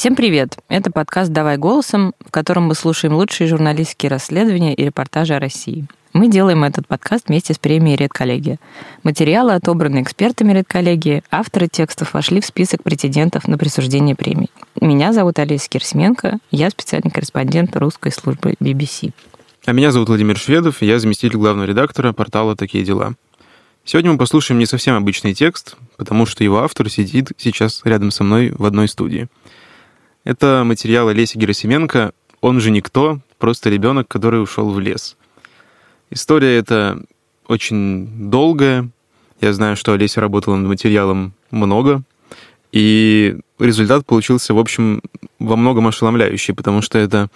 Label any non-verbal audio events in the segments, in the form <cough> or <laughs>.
Всем привет! Это подкаст «Давай голосом», в котором мы слушаем лучшие журналистские расследования и репортажи о России. Мы делаем этот подкаст вместе с премией «Редколлегия». Материалы, отобранные экспертами «Редколлегии», авторы текстов вошли в список претендентов на присуждение премий. Меня зовут Олеся Кирсменко, я специальный корреспондент русской службы BBC. А меня зовут Владимир Шведов, я заместитель главного редактора портала «Такие дела». Сегодня мы послушаем не совсем обычный текст, потому что его автор сидит сейчас рядом со мной в одной студии. Это материал Олеси Герасименко «Он же никто, просто ребенок, который ушел в лес». История эта очень долгая. Я знаю, что Олеся работала над материалом много, и результат получился, в общем, во многом ошеломляющий, потому что это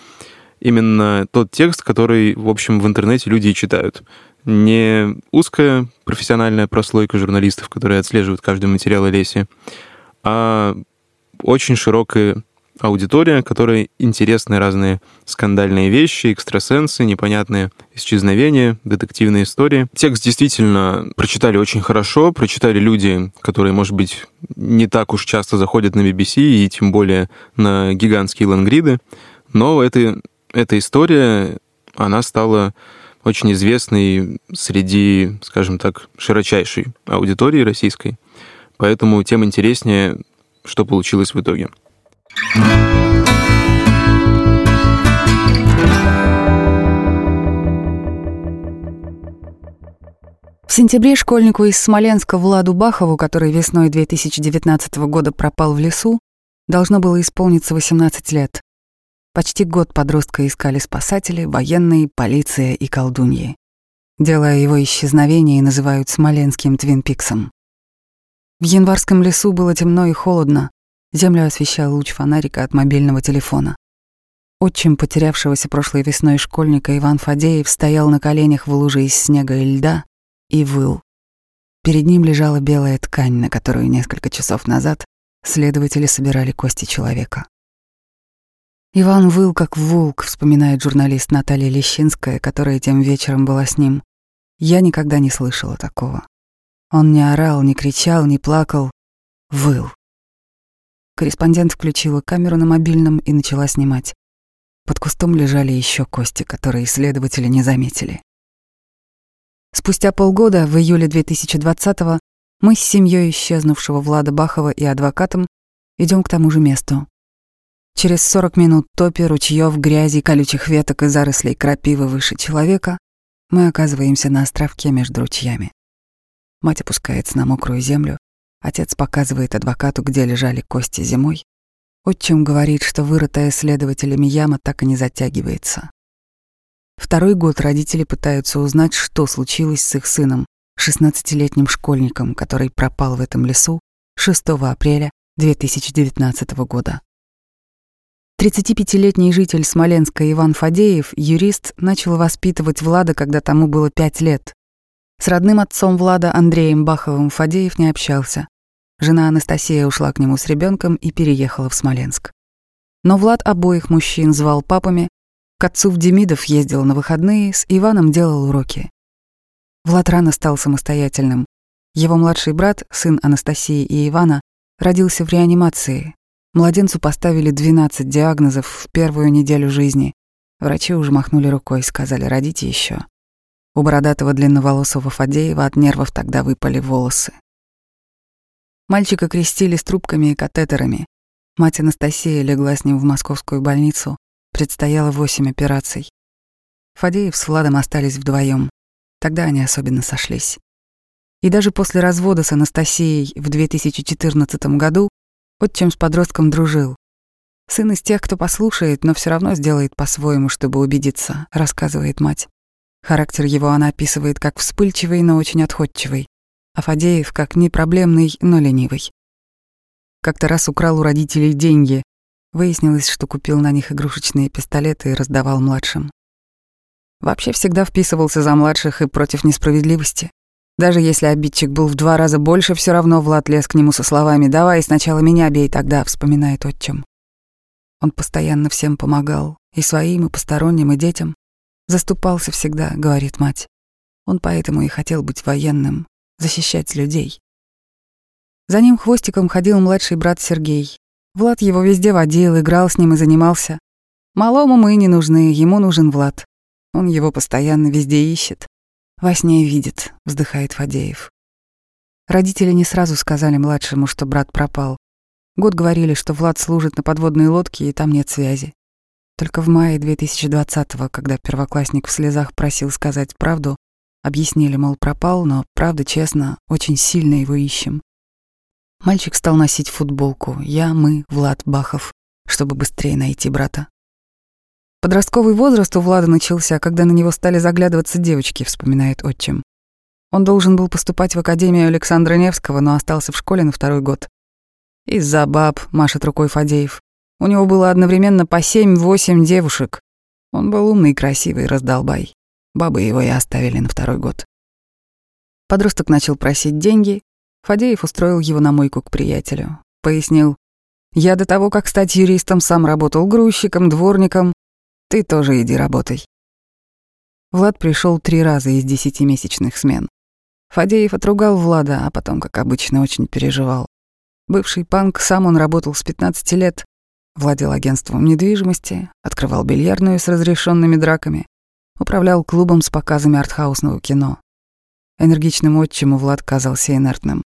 именно тот текст, который, в общем, в интернете люди и читают. Не узкая профессиональная прослойка журналистов, которые отслеживают каждый материал Олеси, а очень широкая аудитория, которой интересны разные скандальные вещи, экстрасенсы, непонятные исчезновения, детективные истории. Текст действительно прочитали очень хорошо, прочитали люди, которые, может быть, не так уж часто заходят на BBC и тем более на гигантские лангриды, но это, эта история, она стала очень известной среди, скажем так, широчайшей аудитории российской. Поэтому тем интереснее, что получилось в итоге. В сентябре школьнику из Смоленска Владу Бахову, который весной 2019 года пропал в лесу, должно было исполниться 18 лет. Почти год подростка искали спасатели, военные, полиция и колдуньи. Дело о его исчезновении называют Смоленским Твинпиксом. В январском лесу было темно и холодно, Землю освещал луч фонарика от мобильного телефона. Отчим потерявшегося прошлой весной школьника Иван Фадеев стоял на коленях в луже из снега и льда и выл. Перед ним лежала белая ткань, на которую несколько часов назад следователи собирали кости человека. Иван выл как волк, вспоминает журналист Наталья Лещинская, которая тем вечером была с ним. Я никогда не слышала такого. Он не орал, не кричал, не плакал, выл. Корреспондент включила камеру на мобильном и начала снимать. Под кустом лежали еще кости, которые исследователи не заметили. Спустя полгода, в июле 2020-го, мы с семьей исчезнувшего Влада Бахова и адвокатом идем к тому же месту. Через 40 минут топи, ручьев, грязи, колючих веток и зарослей крапивы выше человека мы оказываемся на островке между ручьями. Мать опускается на мокрую землю, Отец показывает адвокату, где лежали кости зимой. Отчим говорит, что вырытая следователями яма так и не затягивается. Второй год родители пытаются узнать, что случилось с их сыном, 16-летним школьником, который пропал в этом лесу 6 апреля 2019 года. 35-летний житель Смоленска Иван Фадеев, юрист, начал воспитывать Влада, когда тому было 5 лет. С родным отцом Влада Андреем Баховым Фадеев не общался. Жена Анастасия ушла к нему с ребенком и переехала в Смоленск. Но Влад обоих мужчин звал папами, к отцу в Демидов ездил на выходные, с Иваном делал уроки. Влад рано стал самостоятельным. Его младший брат, сын Анастасии и Ивана, родился в реанимации. Младенцу поставили 12 диагнозов в первую неделю жизни. Врачи уже махнули рукой, сказали, родите еще. У бородатого длинноволосого Фадеева от нервов тогда выпали волосы. Мальчика крестили с трубками и катетерами. Мать Анастасия легла с ним в московскую больницу. Предстояло восемь операций. Фадеев с Владом остались вдвоем. Тогда они особенно сошлись. И даже после развода с Анастасией в 2014 году отчим с подростком дружил. Сын из тех, кто послушает, но все равно сделает по-своему, чтобы убедиться, рассказывает мать. Характер его она описывает как вспыльчивый, но очень отходчивый а Фадеев как непроблемный, но ленивый. Как-то раз украл у родителей деньги. Выяснилось, что купил на них игрушечные пистолеты и раздавал младшим. Вообще всегда вписывался за младших и против несправедливости. Даже если обидчик был в два раза больше, все равно Влад лез к нему со словами «давай сначала меня бей тогда», вспоминает отчим. Он постоянно всем помогал, и своим, и посторонним, и детям. Заступался всегда, говорит мать. Он поэтому и хотел быть военным, защищать людей. За ним хвостиком ходил младший брат Сергей. Влад его везде водил, играл с ним и занимался. Малому мы не нужны, ему нужен Влад. Он его постоянно везде ищет. Во сне видит, вздыхает Фадеев. Родители не сразу сказали младшему, что брат пропал. Год говорили, что Влад служит на подводной лодке, и там нет связи. Только в мае 2020-го, когда первоклассник в слезах просил сказать правду, объяснили, мол, пропал, но правда, честно, очень сильно его ищем. Мальчик стал носить футболку «Я, мы, Влад Бахов», чтобы быстрее найти брата. Подростковый возраст у Влада начался, когда на него стали заглядываться девочки, вспоминает отчим. Он должен был поступать в Академию Александра Невского, но остался в школе на второй год. Из-за баб, машет рукой Фадеев. У него было одновременно по семь-восемь девушек. Он был умный, красивый, раздолбай. Бабы его и оставили на второй год. Подросток начал просить деньги. Фадеев устроил его на мойку к приятелю. Пояснил. «Я до того, как стать юристом, сам работал грузчиком, дворником. Ты тоже иди работай». Влад пришел три раза из десятимесячных смен. Фадеев отругал Влада, а потом, как обычно, очень переживал. Бывший панк, сам он работал с 15 лет, владел агентством недвижимости, открывал бильярдную с разрешенными драками, управлял клубом с показами артхаусного кино. Энергичным отчиму Влад казался инертным.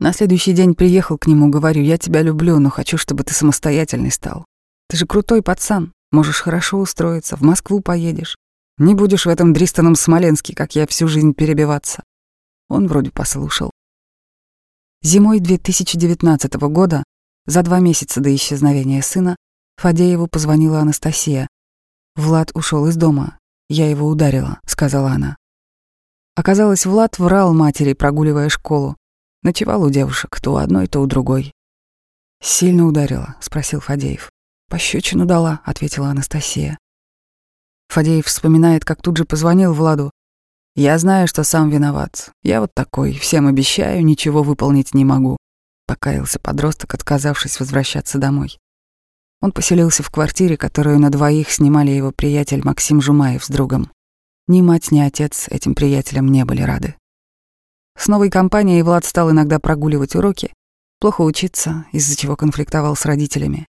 На следующий день приехал к нему, говорю, я тебя люблю, но хочу, чтобы ты самостоятельный стал. Ты же крутой пацан, можешь хорошо устроиться, в Москву поедешь. Не будешь в этом дристанном Смоленске, как я всю жизнь перебиваться. Он вроде послушал. Зимой 2019 года, за два месяца до исчезновения сына, Фадееву позвонила Анастасия. «Влад ушел из дома. Я его ударила», — сказала она. Оказалось, Влад врал матери, прогуливая школу. Ночевал у девушек, то у одной, то у другой. «Сильно ударила?» — спросил Фадеев. «Пощечину дала», — ответила Анастасия. Фадеев вспоминает, как тут же позвонил Владу. «Я знаю, что сам виноват. Я вот такой, всем обещаю, ничего выполнить не могу», — покаялся подросток, отказавшись возвращаться домой. Он поселился в квартире, которую на двоих снимали его приятель Максим Жумаев с другом. Ни мать, ни отец этим приятелям не были рады. С новой компанией Влад стал иногда прогуливать уроки, плохо учиться, из-за чего конфликтовал с родителями.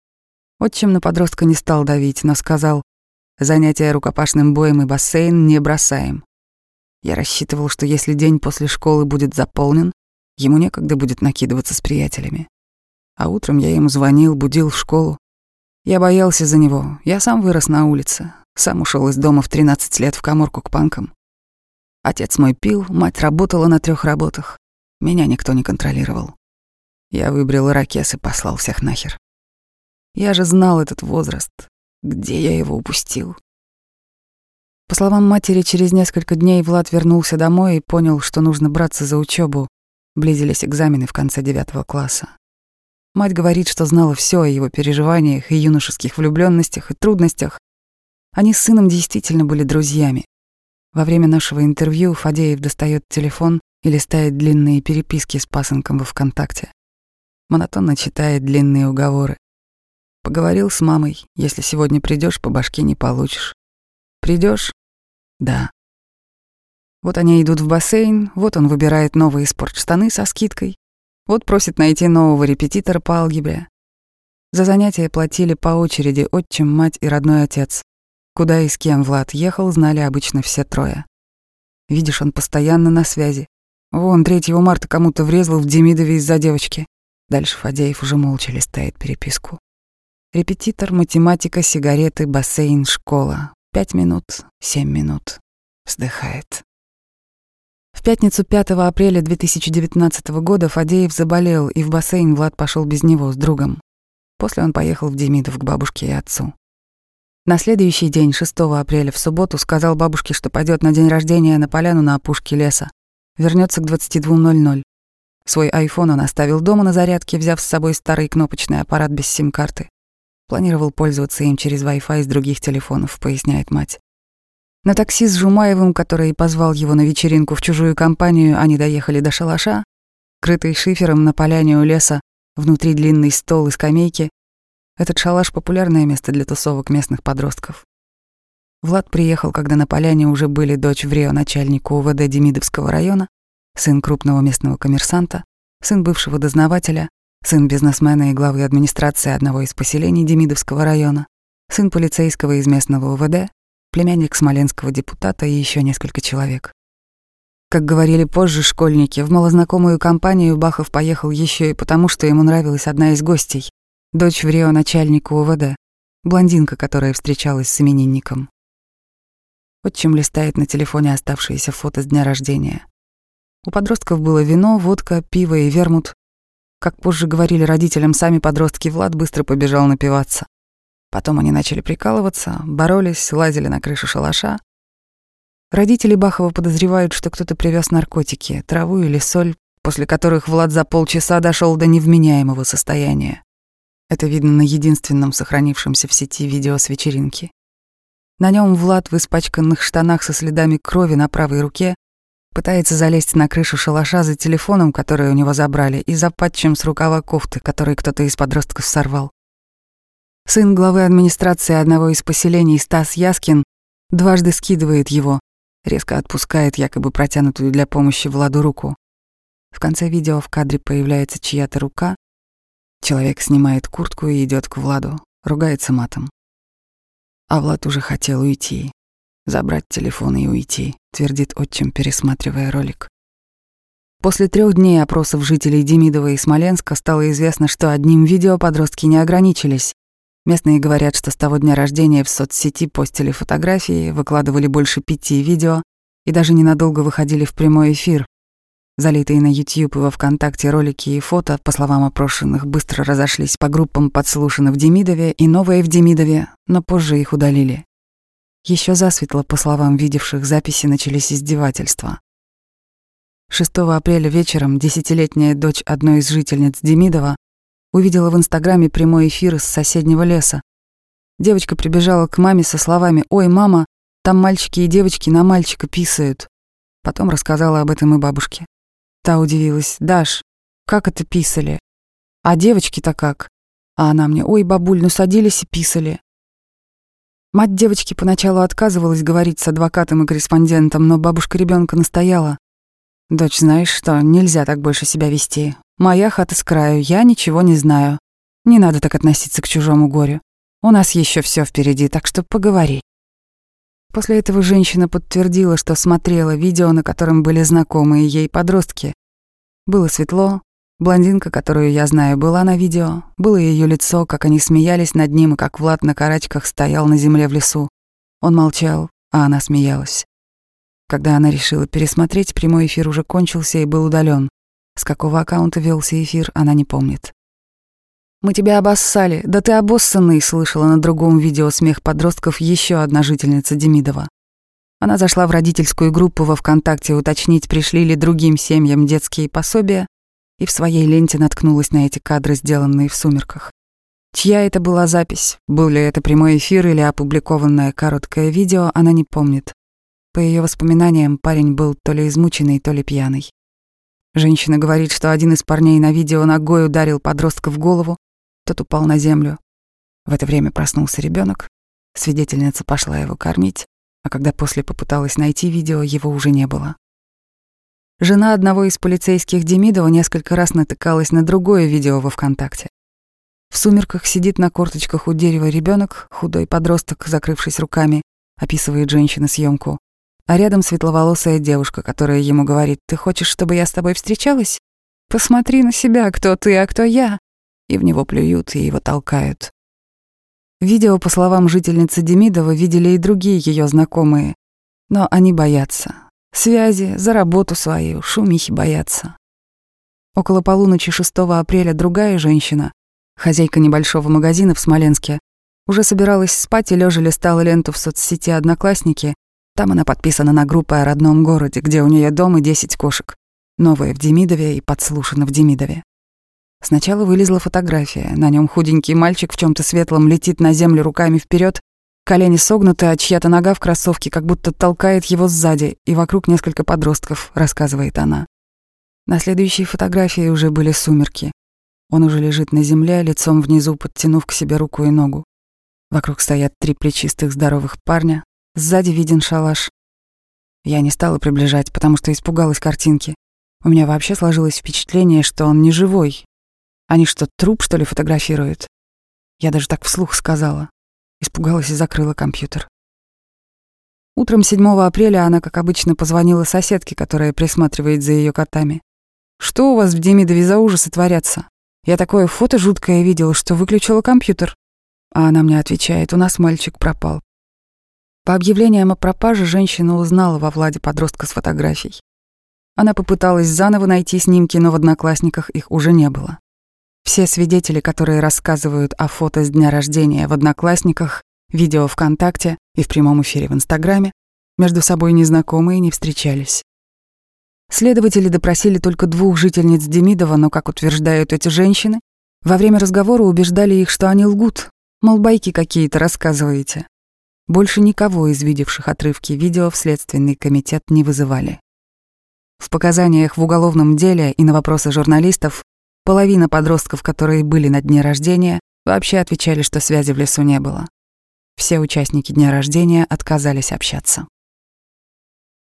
Отчим на подростка не стал давить, но сказал, Занятия рукопашным боем и бассейн не бросаем. Я рассчитывал, что если день после школы будет заполнен, ему некогда будет накидываться с приятелями. А утром я ему звонил, будил в школу. Я боялся за него. Я сам вырос на улице. Сам ушел из дома в 13 лет в каморку к панкам. Отец мой пил, мать работала на трех работах. Меня никто не контролировал. Я выбрал ракес и послал всех нахер. Я же знал этот возраст, где я его упустил? По словам матери, через несколько дней Влад вернулся домой и понял, что нужно браться за учебу. Близились экзамены в конце девятого класса. Мать говорит, что знала все о его переживаниях и юношеских влюбленностях и трудностях. Они с сыном действительно были друзьями. Во время нашего интервью Фадеев достает телефон и листает длинные переписки с пасынком во ВКонтакте. Монотонно читает длинные уговоры. Поговорил с мамой. Если сегодня придешь, по башке не получишь. Придешь? Да. Вот они идут в бассейн, вот он выбирает новые спортштаны со скидкой, вот просит найти нового репетитора по алгебре. За занятия платили по очереди отчим, мать и родной отец. Куда и с кем Влад ехал, знали обычно все трое. Видишь, он постоянно на связи. Вон, 3 марта кому-то врезал в Демидове из-за девочки. Дальше Фадеев уже молча листает переписку. Репетитор, математика, сигареты, бассейн, школа. Пять минут, семь минут. Вздыхает. Пятницу 5 апреля 2019 года Фадеев заболел, и в бассейн Влад пошел без него с другом. После он поехал в Демидов к бабушке и отцу. На следующий день, 6 апреля, в субботу, сказал бабушке, что пойдет на день рождения на поляну на опушке леса. Вернется к 22.00. Свой айфон он оставил дома на зарядке, взяв с собой старый кнопочный аппарат без сим-карты. Планировал пользоваться им через Wi-Fi из других телефонов, поясняет мать. На такси с Жумаевым, который позвал его на вечеринку в чужую компанию, они доехали до шалаша, крытый шифером на поляне у леса, внутри длинный стол и скамейки. Этот шалаш — популярное место для тусовок местных подростков. Влад приехал, когда на поляне уже были дочь Врео начальника УВД Демидовского района, сын крупного местного коммерсанта, сын бывшего дознавателя, сын бизнесмена и главы администрации одного из поселений Демидовского района, сын полицейского из местного УВД, племянник смоленского депутата и еще несколько человек. Как говорили позже школьники, в малознакомую компанию Бахов поехал еще и потому, что ему нравилась одна из гостей, дочь в Рио начальника УВД, блондинка, которая встречалась с именинником. Отчим листает на телефоне оставшиеся фото с дня рождения. У подростков было вино, водка, пиво и вермут. Как позже говорили родителям сами подростки, Влад быстро побежал напиваться. Потом они начали прикалываться, боролись, лазили на крышу шалаша, Родители Бахова подозревают, что кто-то привез наркотики, траву или соль, после которых Влад за полчаса дошел до невменяемого состояния. Это видно на единственном сохранившемся в сети видео с вечеринки. На нем Влад в испачканных штанах со следами крови на правой руке пытается залезть на крышу шалаша за телефоном, который у него забрали, и за патчем с рукава кофты, который кто-то из подростков сорвал. Сын главы администрации одного из поселений Стас Яскин дважды скидывает его, резко отпускает якобы протянутую для помощи Владу руку. В конце видео в кадре появляется чья-то рука. Человек снимает куртку и идет к Владу, ругается матом. А Влад уже хотел уйти, забрать телефон и уйти, твердит отчим, пересматривая ролик. После трех дней опросов жителей Демидова и Смоленска стало известно, что одним видео подростки не ограничились. Местные говорят, что с того дня рождения в соцсети постили фотографии, выкладывали больше пяти видео и даже ненадолго выходили в прямой эфир. Залитые на YouTube и во ВКонтакте ролики и фото, по словам опрошенных, быстро разошлись по группам подслушаны в Демидове и новые в Демидове, но позже их удалили. Еще засветло, по словам видевших записи, начались издевательства. 6 апреля вечером десятилетняя дочь одной из жительниц Демидова увидела в Инстаграме прямой эфир из соседнего леса. Девочка прибежала к маме со словами «Ой, мама, там мальчики и девочки на мальчика писают». Потом рассказала об этом и бабушке. Та удивилась. «Даш, как это писали? А девочки-то как?» А она мне «Ой, бабуль, ну садились и писали». Мать девочки поначалу отказывалась говорить с адвокатом и корреспондентом, но бабушка ребенка настояла. «Дочь, знаешь что, нельзя так больше себя вести. Моя хата с краю, я ничего не знаю. Не надо так относиться к чужому горю. У нас еще все впереди, так что поговори». После этого женщина подтвердила, что смотрела видео, на котором были знакомые ей подростки. Было светло, блондинка, которую я знаю, была на видео, было ее лицо, как они смеялись над ним и как Влад на карачках стоял на земле в лесу. Он молчал, а она смеялась. Когда она решила пересмотреть, прямой эфир уже кончился и был удален. С какого аккаунта велся эфир, она не помнит. «Мы тебя обоссали, да ты обоссанный», — слышала на другом видео смех подростков еще одна жительница Демидова. Она зашла в родительскую группу во ВКонтакте уточнить, пришли ли другим семьям детские пособия, и в своей ленте наткнулась на эти кадры, сделанные в сумерках. Чья это была запись, был ли это прямой эфир или опубликованное короткое видео, она не помнит. По ее воспоминаниям, парень был то ли измученный, то ли пьяный. Женщина говорит, что один из парней на видео ногой ударил подростка в голову, тот упал на землю. В это время проснулся ребенок. Свидетельница пошла его кормить, а когда после попыталась найти видео, его уже не было. Жена одного из полицейских Демидова несколько раз натыкалась на другое видео во ВКонтакте. В сумерках сидит на корточках у дерева ребенок, худой подросток, закрывшись руками, описывает женщина съемку а рядом светловолосая девушка, которая ему говорит, «Ты хочешь, чтобы я с тобой встречалась? Посмотри на себя, кто ты, а кто я». И в него плюют, и его толкают. Видео, по словам жительницы Демидова, видели и другие ее знакомые. Но они боятся. Связи, за работу свою, шумихи боятся. Около полуночи 6 апреля другая женщина, хозяйка небольшого магазина в Смоленске, уже собиралась спать и лежа листала ленту в соцсети «Одноклассники», там она подписана на группы о родном городе, где у нее дом и 10 кошек. Новая в Демидове и подслушана в Демидове. Сначала вылезла фотография. На нем худенький мальчик в чем то светлом летит на землю руками вперед, колени согнуты, а чья-то нога в кроссовке как будто толкает его сзади, и вокруг несколько подростков, рассказывает она. На следующей фотографии уже были сумерки. Он уже лежит на земле, лицом внизу, подтянув к себе руку и ногу. Вокруг стоят три плечистых здоровых парня, Сзади виден шалаш. Я не стала приближать, потому что испугалась картинки. У меня вообще сложилось впечатление, что он не живой. Они что, труп, что ли, фотографируют? Я даже так вслух сказала. Испугалась и закрыла компьютер. Утром 7 апреля она, как обычно, позвонила соседке, которая присматривает за ее котами. «Что у вас в Демидове за ужасы творятся? Я такое фото жуткое видела, что выключила компьютер». А она мне отвечает, у нас мальчик пропал. По объявлениям о пропаже женщина узнала во Владе подростка с фотографией. Она попыталась заново найти снимки, но в Одноклассниках их уже не было. Все свидетели, которые рассказывают о фото с дня рождения в Одноклассниках, видео ВКонтакте и в прямом эфире в Инстаграме, между собой незнакомые не встречались. Следователи допросили только двух жительниц Демидова, но, как утверждают эти женщины, во время разговора убеждали их, что они лгут, мол, байки какие-то рассказываете. Больше никого из видевших отрывки видео в Следственный комитет не вызывали. В показаниях в уголовном деле и на вопросы журналистов половина подростков, которые были на дне рождения, вообще отвечали, что связи в лесу не было. Все участники дня рождения отказались общаться.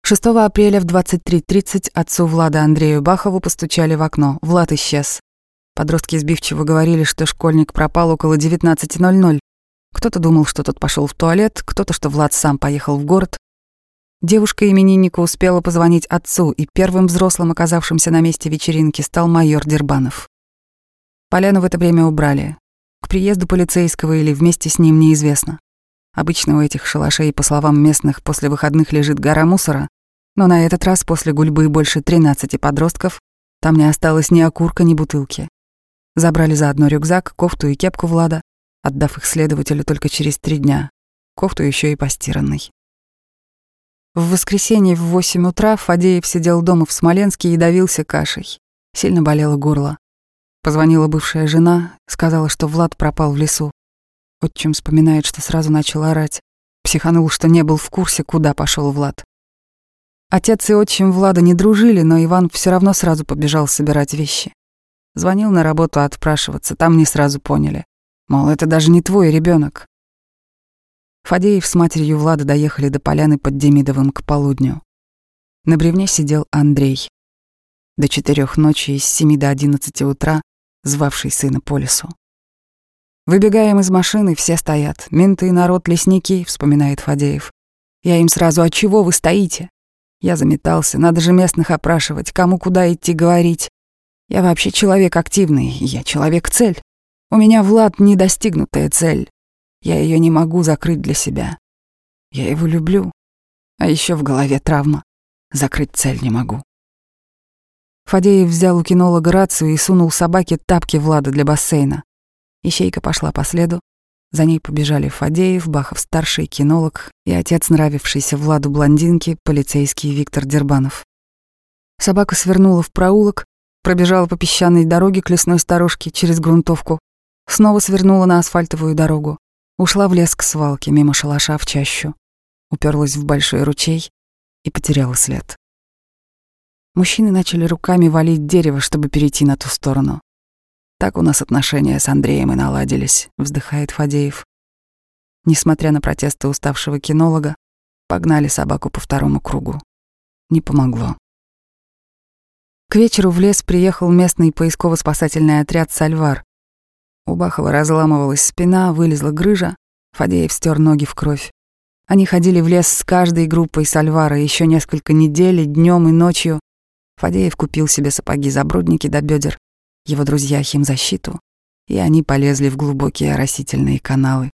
6 апреля в 23.30 отцу Влада Андрею Бахову постучали в окно. Влад исчез. Подростки сбивчиво говорили, что школьник пропал около 19.00, кто-то думал, что тот пошел в туалет, кто-то, что Влад сам поехал в город. Девушка-именинника успела позвонить отцу, и первым взрослым, оказавшимся на месте вечеринки, стал майор Дербанов. Поляну в это время убрали. К приезду полицейского или вместе с ним неизвестно. Обычно у этих шалашей, по словам местных, после выходных лежит гора мусора, но на этот раз после гульбы больше 13 подростков там не осталось ни окурка, ни бутылки. Забрали заодно рюкзак, кофту и кепку Влада, отдав их следователю только через три дня, кофту еще и постиранной. В воскресенье в восемь утра Фадеев сидел дома в Смоленске и давился кашей. Сильно болело горло. Позвонила бывшая жена, сказала, что Влад пропал в лесу. Отчим вспоминает, что сразу начал орать. Психанул, что не был в курсе, куда пошел Влад. Отец и отчим Влада не дружили, но Иван все равно сразу побежал собирать вещи. Звонил на работу отпрашиваться, там не сразу поняли. Мол, это даже не твой ребенок. Фадеев с матерью Влада доехали до поляны под Демидовым к полудню. На бревне сидел Андрей. До четырех ночи и с семи до одиннадцати утра, звавший сына по лесу. Выбегаем из машины, все стоят. Менты, народ, лесники, вспоминает Фадеев. Я им сразу, а чего вы стоите? Я заметался, надо же местных опрашивать, кому куда идти говорить. Я вообще человек активный, я человек-цель. У меня, Влад, недостигнутая цель. Я ее не могу закрыть для себя. Я его люблю. А еще в голове травма. Закрыть цель не могу. Фадеев взял у кинолога рацию и сунул собаке тапки Влада для бассейна. Ищейка пошла по следу. За ней побежали Фадеев, Бахов-старший, кинолог и отец нравившийся Владу блондинки, полицейский Виктор Дербанов. Собака свернула в проулок, пробежала по песчаной дороге к лесной сторожке через грунтовку, Снова свернула на асфальтовую дорогу. Ушла в лес к свалке, мимо шалаша в чащу. Уперлась в большой ручей и потеряла след. Мужчины начали руками валить дерево, чтобы перейти на ту сторону. Так у нас отношения с Андреем и наладились, вздыхает Фадеев. Несмотря на протесты уставшего кинолога, погнали собаку по второму кругу. Не помогло. К вечеру в лес приехал местный поисково-спасательный отряд «Сальвар», у Бахова разламывалась спина, вылезла грыжа. Фадеев стер ноги в кровь. Они ходили в лес с каждой группой Сальвара еще несколько недель, днем и ночью. Фадеев купил себе сапоги-забродники до бедер, его друзья химзащиту, и они полезли в глубокие оросительные каналы.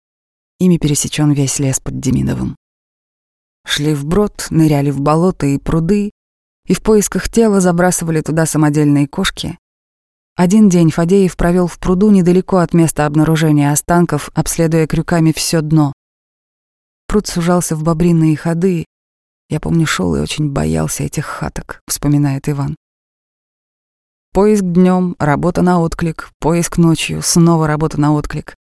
Ими пересечен весь лес под Демидовым. Шли вброд, ныряли в болота и пруды, и в поисках тела забрасывали туда самодельные кошки, один день Фадеев провел в пруду недалеко от места обнаружения останков, обследуя крюками все дно. Пруд сужался в бобринные ходы. Я помню, шел и очень боялся этих хаток, вспоминает Иван. Поиск днем, работа на отклик, поиск ночью, снова работа на отклик.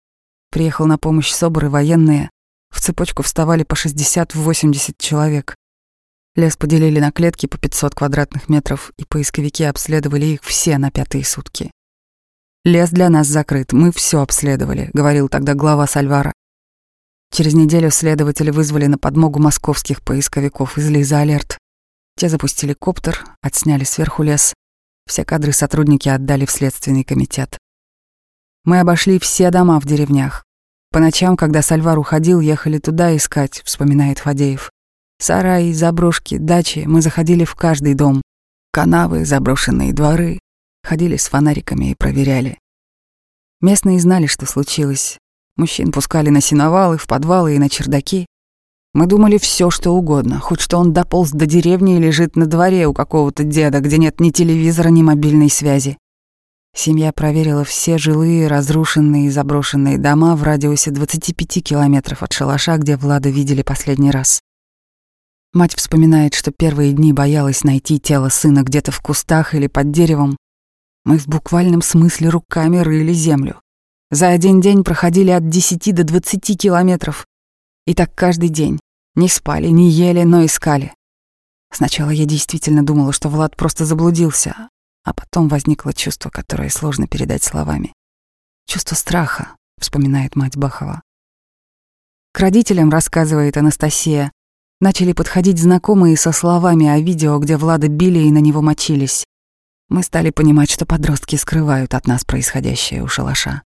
Приехал на помощь СОБР и военные. В цепочку вставали по 60-80 человек. Лес поделили на клетки по 500 квадратных метров, и поисковики обследовали их все на пятые сутки. «Лес для нас закрыт, мы все обследовали», — говорил тогда глава Сальвара. Через неделю следователи вызвали на подмогу московских поисковиков из Лиза Алерт. Те запустили коптер, отсняли сверху лес. Все кадры сотрудники отдали в Следственный комитет. Мы обошли все дома в деревнях. По ночам, когда Сальвар уходил, ехали туда искать, вспоминает Фадеев. Сараи, заброшки, дачи, мы заходили в каждый дом. Канавы, заброшенные дворы. Ходили с фонариками и проверяли. Местные знали, что случилось. Мужчин пускали на сеновалы, в подвалы и на чердаки. Мы думали все, что угодно, хоть что он дополз до деревни и лежит на дворе у какого-то деда, где нет ни телевизора, ни мобильной связи. Семья проверила все жилые, разрушенные и заброшенные дома в радиусе 25 километров от шалаша, где Влада видели последний раз. Мать вспоминает, что первые дни боялась найти тело сына где-то в кустах или под деревом. Мы в буквальном смысле руками рыли землю. За один день проходили от 10 до 20 километров. И так каждый день. Не спали, не ели, но искали. Сначала я действительно думала, что Влад просто заблудился, а потом возникло чувство, которое сложно передать словами. Чувство страха, вспоминает мать Бахова. К родителям, рассказывает Анастасия, начали подходить знакомые со словами о видео, где Влада били и на него мочились. Мы стали понимать, что подростки скрывают от нас происходящее у шалаша.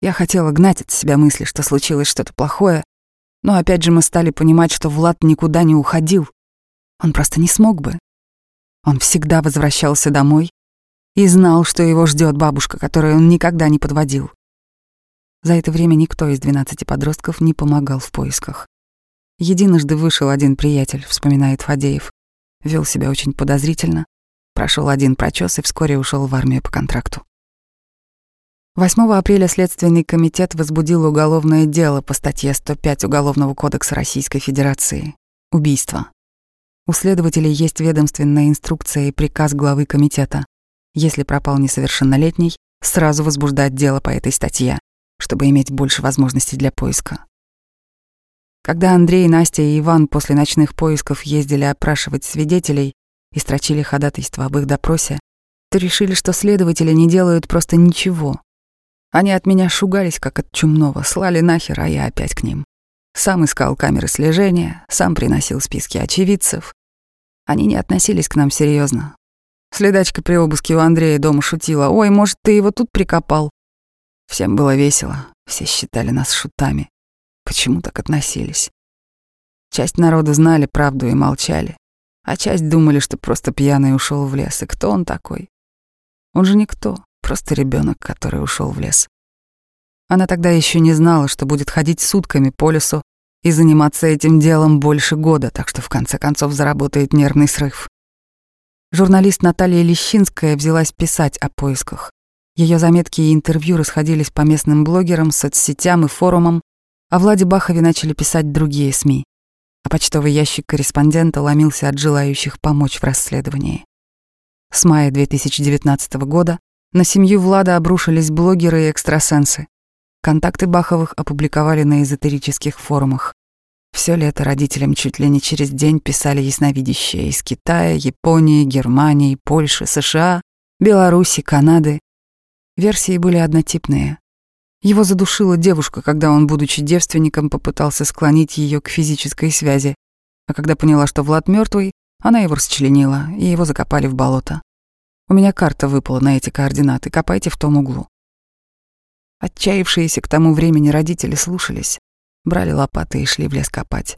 Я хотела гнать от себя мысли, что случилось что-то плохое, но опять же мы стали понимать, что Влад никуда не уходил. Он просто не смог бы. Он всегда возвращался домой и знал, что его ждет бабушка, которую он никогда не подводил. За это время никто из двенадцати подростков не помогал в поисках. Единожды вышел один приятель, вспоминает Фадеев. Вел себя очень подозрительно, прошел один прочес и вскоре ушел в армию по контракту. 8 апреля Следственный комитет возбудил уголовное дело по статье 105 Уголовного кодекса Российской Федерации «Убийство». У следователей есть ведомственная инструкция и приказ главы комитета. Если пропал несовершеннолетний, сразу возбуждать дело по этой статье, чтобы иметь больше возможностей для поиска. Когда Андрей, Настя и Иван после ночных поисков ездили опрашивать свидетелей и строчили ходатайство об их допросе, то решили, что следователи не делают просто ничего, они от меня шугались, как от чумного, слали нахер, а я опять к ним. Сам искал камеры слежения, сам приносил списки очевидцев. Они не относились к нам серьезно. Следачка при обыске у Андрея дома шутила. «Ой, может, ты его тут прикопал?» Всем было весело, все считали нас шутами. Почему так относились? Часть народа знали правду и молчали, а часть думали, что просто пьяный ушел в лес. И кто он такой? Он же никто. Просто ребенок, который ушел в лес. Она тогда еще не знала, что будет ходить сутками по лесу и заниматься этим делом больше года, так что в конце концов заработает нервный срыв. Журналист Наталья Лещинская взялась писать о поисках. Ее заметки и интервью расходились по местным блогерам, соцсетям и форумам, а Владе Бахове начали писать другие СМИ, а почтовый ящик корреспондента ломился от желающих помочь в расследовании. С мая 2019 года на семью Влада обрушились блогеры и экстрасенсы. Контакты Баховых опубликовали на эзотерических форумах. Все лето родителям чуть ли не через день писали ясновидящие из Китая, Японии, Германии, Польши, США, Беларуси, Канады. Версии были однотипные. Его задушила девушка, когда он, будучи девственником, попытался склонить ее к физической связи. А когда поняла, что Влад мертвый, она его расчленила, и его закопали в болото. У меня карта выпала на эти координаты, копайте в том углу. Отчаявшиеся к тому времени родители слушались, брали лопаты и шли в лес копать.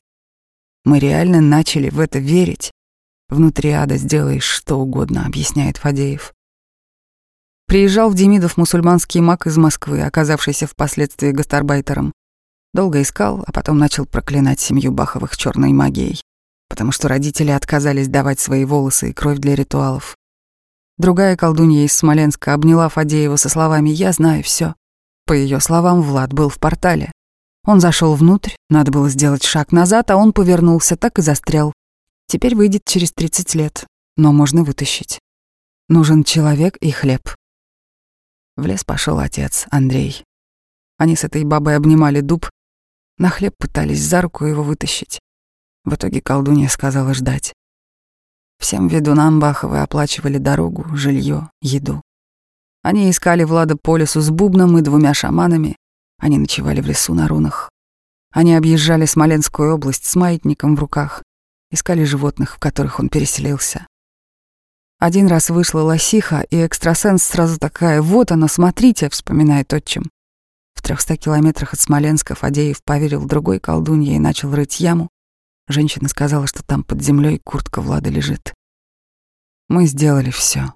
Мы реально начали в это верить. Внутри ада сделаешь что угодно, объясняет Фадеев. Приезжал в Демидов мусульманский маг из Москвы, оказавшийся впоследствии гастарбайтером. Долго искал, а потом начал проклинать семью Баховых черной магией, потому что родители отказались давать свои волосы и кровь для ритуалов. Другая колдунья из Смоленска обняла Фадеева со словами «Я знаю все. По ее словам, Влад был в портале. Он зашел внутрь, надо было сделать шаг назад, а он повернулся, так и застрял. Теперь выйдет через 30 лет, но можно вытащить. Нужен человек и хлеб. В лес пошел отец, Андрей. Они с этой бабой обнимали дуб, на хлеб пытались за руку его вытащить. В итоге колдунья сказала ждать. Всем ведунам Баховы оплачивали дорогу, жилье, еду. Они искали Влада по лесу с бубном и двумя шаманами. Они ночевали в лесу на рунах. Они объезжали Смоленскую область с маятником в руках, искали животных, в которых он переселился. Один раз вышла лосиха, и экстрасенс сразу такая «Вот она, смотрите», — вспоминает отчим. В трехста километрах от Смоленска Фадеев поверил другой колдунье и начал рыть яму. Женщина сказала, что там под землей куртка Влада лежит. Мы сделали все.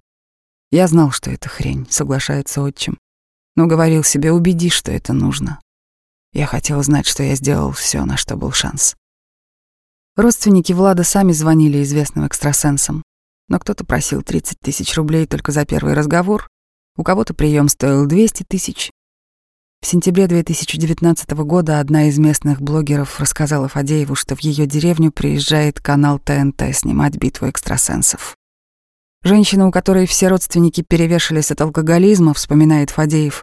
Я знал, что это хрень, соглашается отчим. Но говорил себе, убеди, что это нужно. Я хотел знать, что я сделал все, на что был шанс. Родственники Влада сами звонили известным экстрасенсам но кто-то просил 30 тысяч рублей только за первый разговор, у кого-то прием стоил 200 тысяч. В сентябре 2019 года одна из местных блогеров рассказала Фадееву, что в ее деревню приезжает канал ТНТ снимать битву экстрасенсов. Женщина, у которой все родственники перевешались от алкоголизма, вспоминает Фадеев,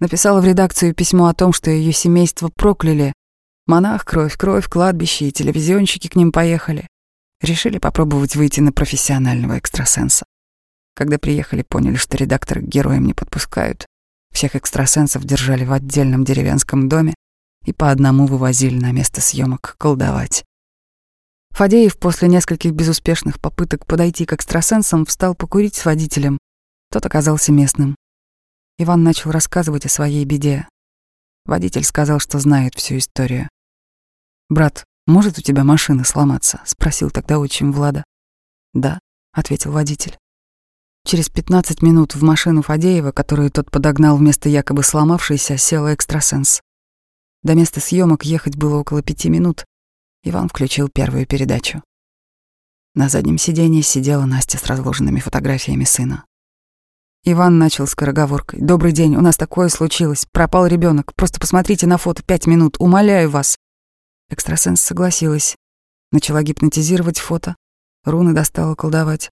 написала в редакцию письмо о том, что ее семейство прокляли. Монах, кровь, кровь, кладбище и телевизионщики к ним поехали. Решили попробовать выйти на профессионального экстрасенса. Когда приехали, поняли, что редакторы к героям не подпускают. Всех экстрасенсов держали в отдельном деревенском доме и по одному вывозили на место съемок колдовать. Фадеев после нескольких безуспешных попыток подойти к экстрасенсам встал покурить с водителем. Тот оказался местным. Иван начал рассказывать о своей беде. Водитель сказал, что знает всю историю. «Брат, «Может у тебя машина сломаться?» — спросил тогда отчим Влада. «Да», — ответил водитель. Через 15 минут в машину Фадеева, которую тот подогнал вместо якобы сломавшейся, сел экстрасенс. До места съемок ехать было около пяти минут. Иван включил первую передачу. На заднем сиденье сидела Настя с разложенными фотографиями сына. Иван начал скороговоркой. «Добрый день, у нас такое случилось. Пропал ребенок. Просто посмотрите на фото пять минут. Умоляю вас». Экстрасенс согласилась. Начала гипнотизировать фото. Руны достала колдовать.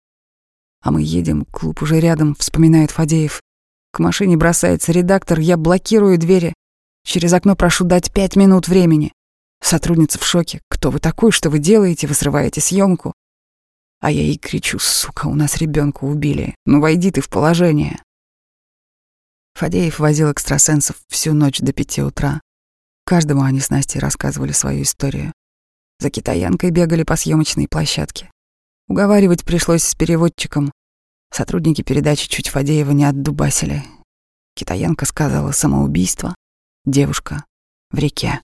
А мы едем, клуб уже рядом, вспоминает Фадеев. К машине бросается редактор, я блокирую двери. Через окно прошу дать пять минут времени. Сотрудница в шоке. Кто вы такой, что вы делаете? Вы срываете съемку. А я ей кричу, сука, у нас ребенка убили. Ну войди ты в положение. Фадеев возил экстрасенсов всю ночь до пяти утра. Каждому они с Настей рассказывали свою историю. За китаянкой бегали по съемочной площадке. Уговаривать пришлось с переводчиком. Сотрудники передачи чуть Фадеева не отдубасили. Китаянка сказала самоубийство, девушка в реке.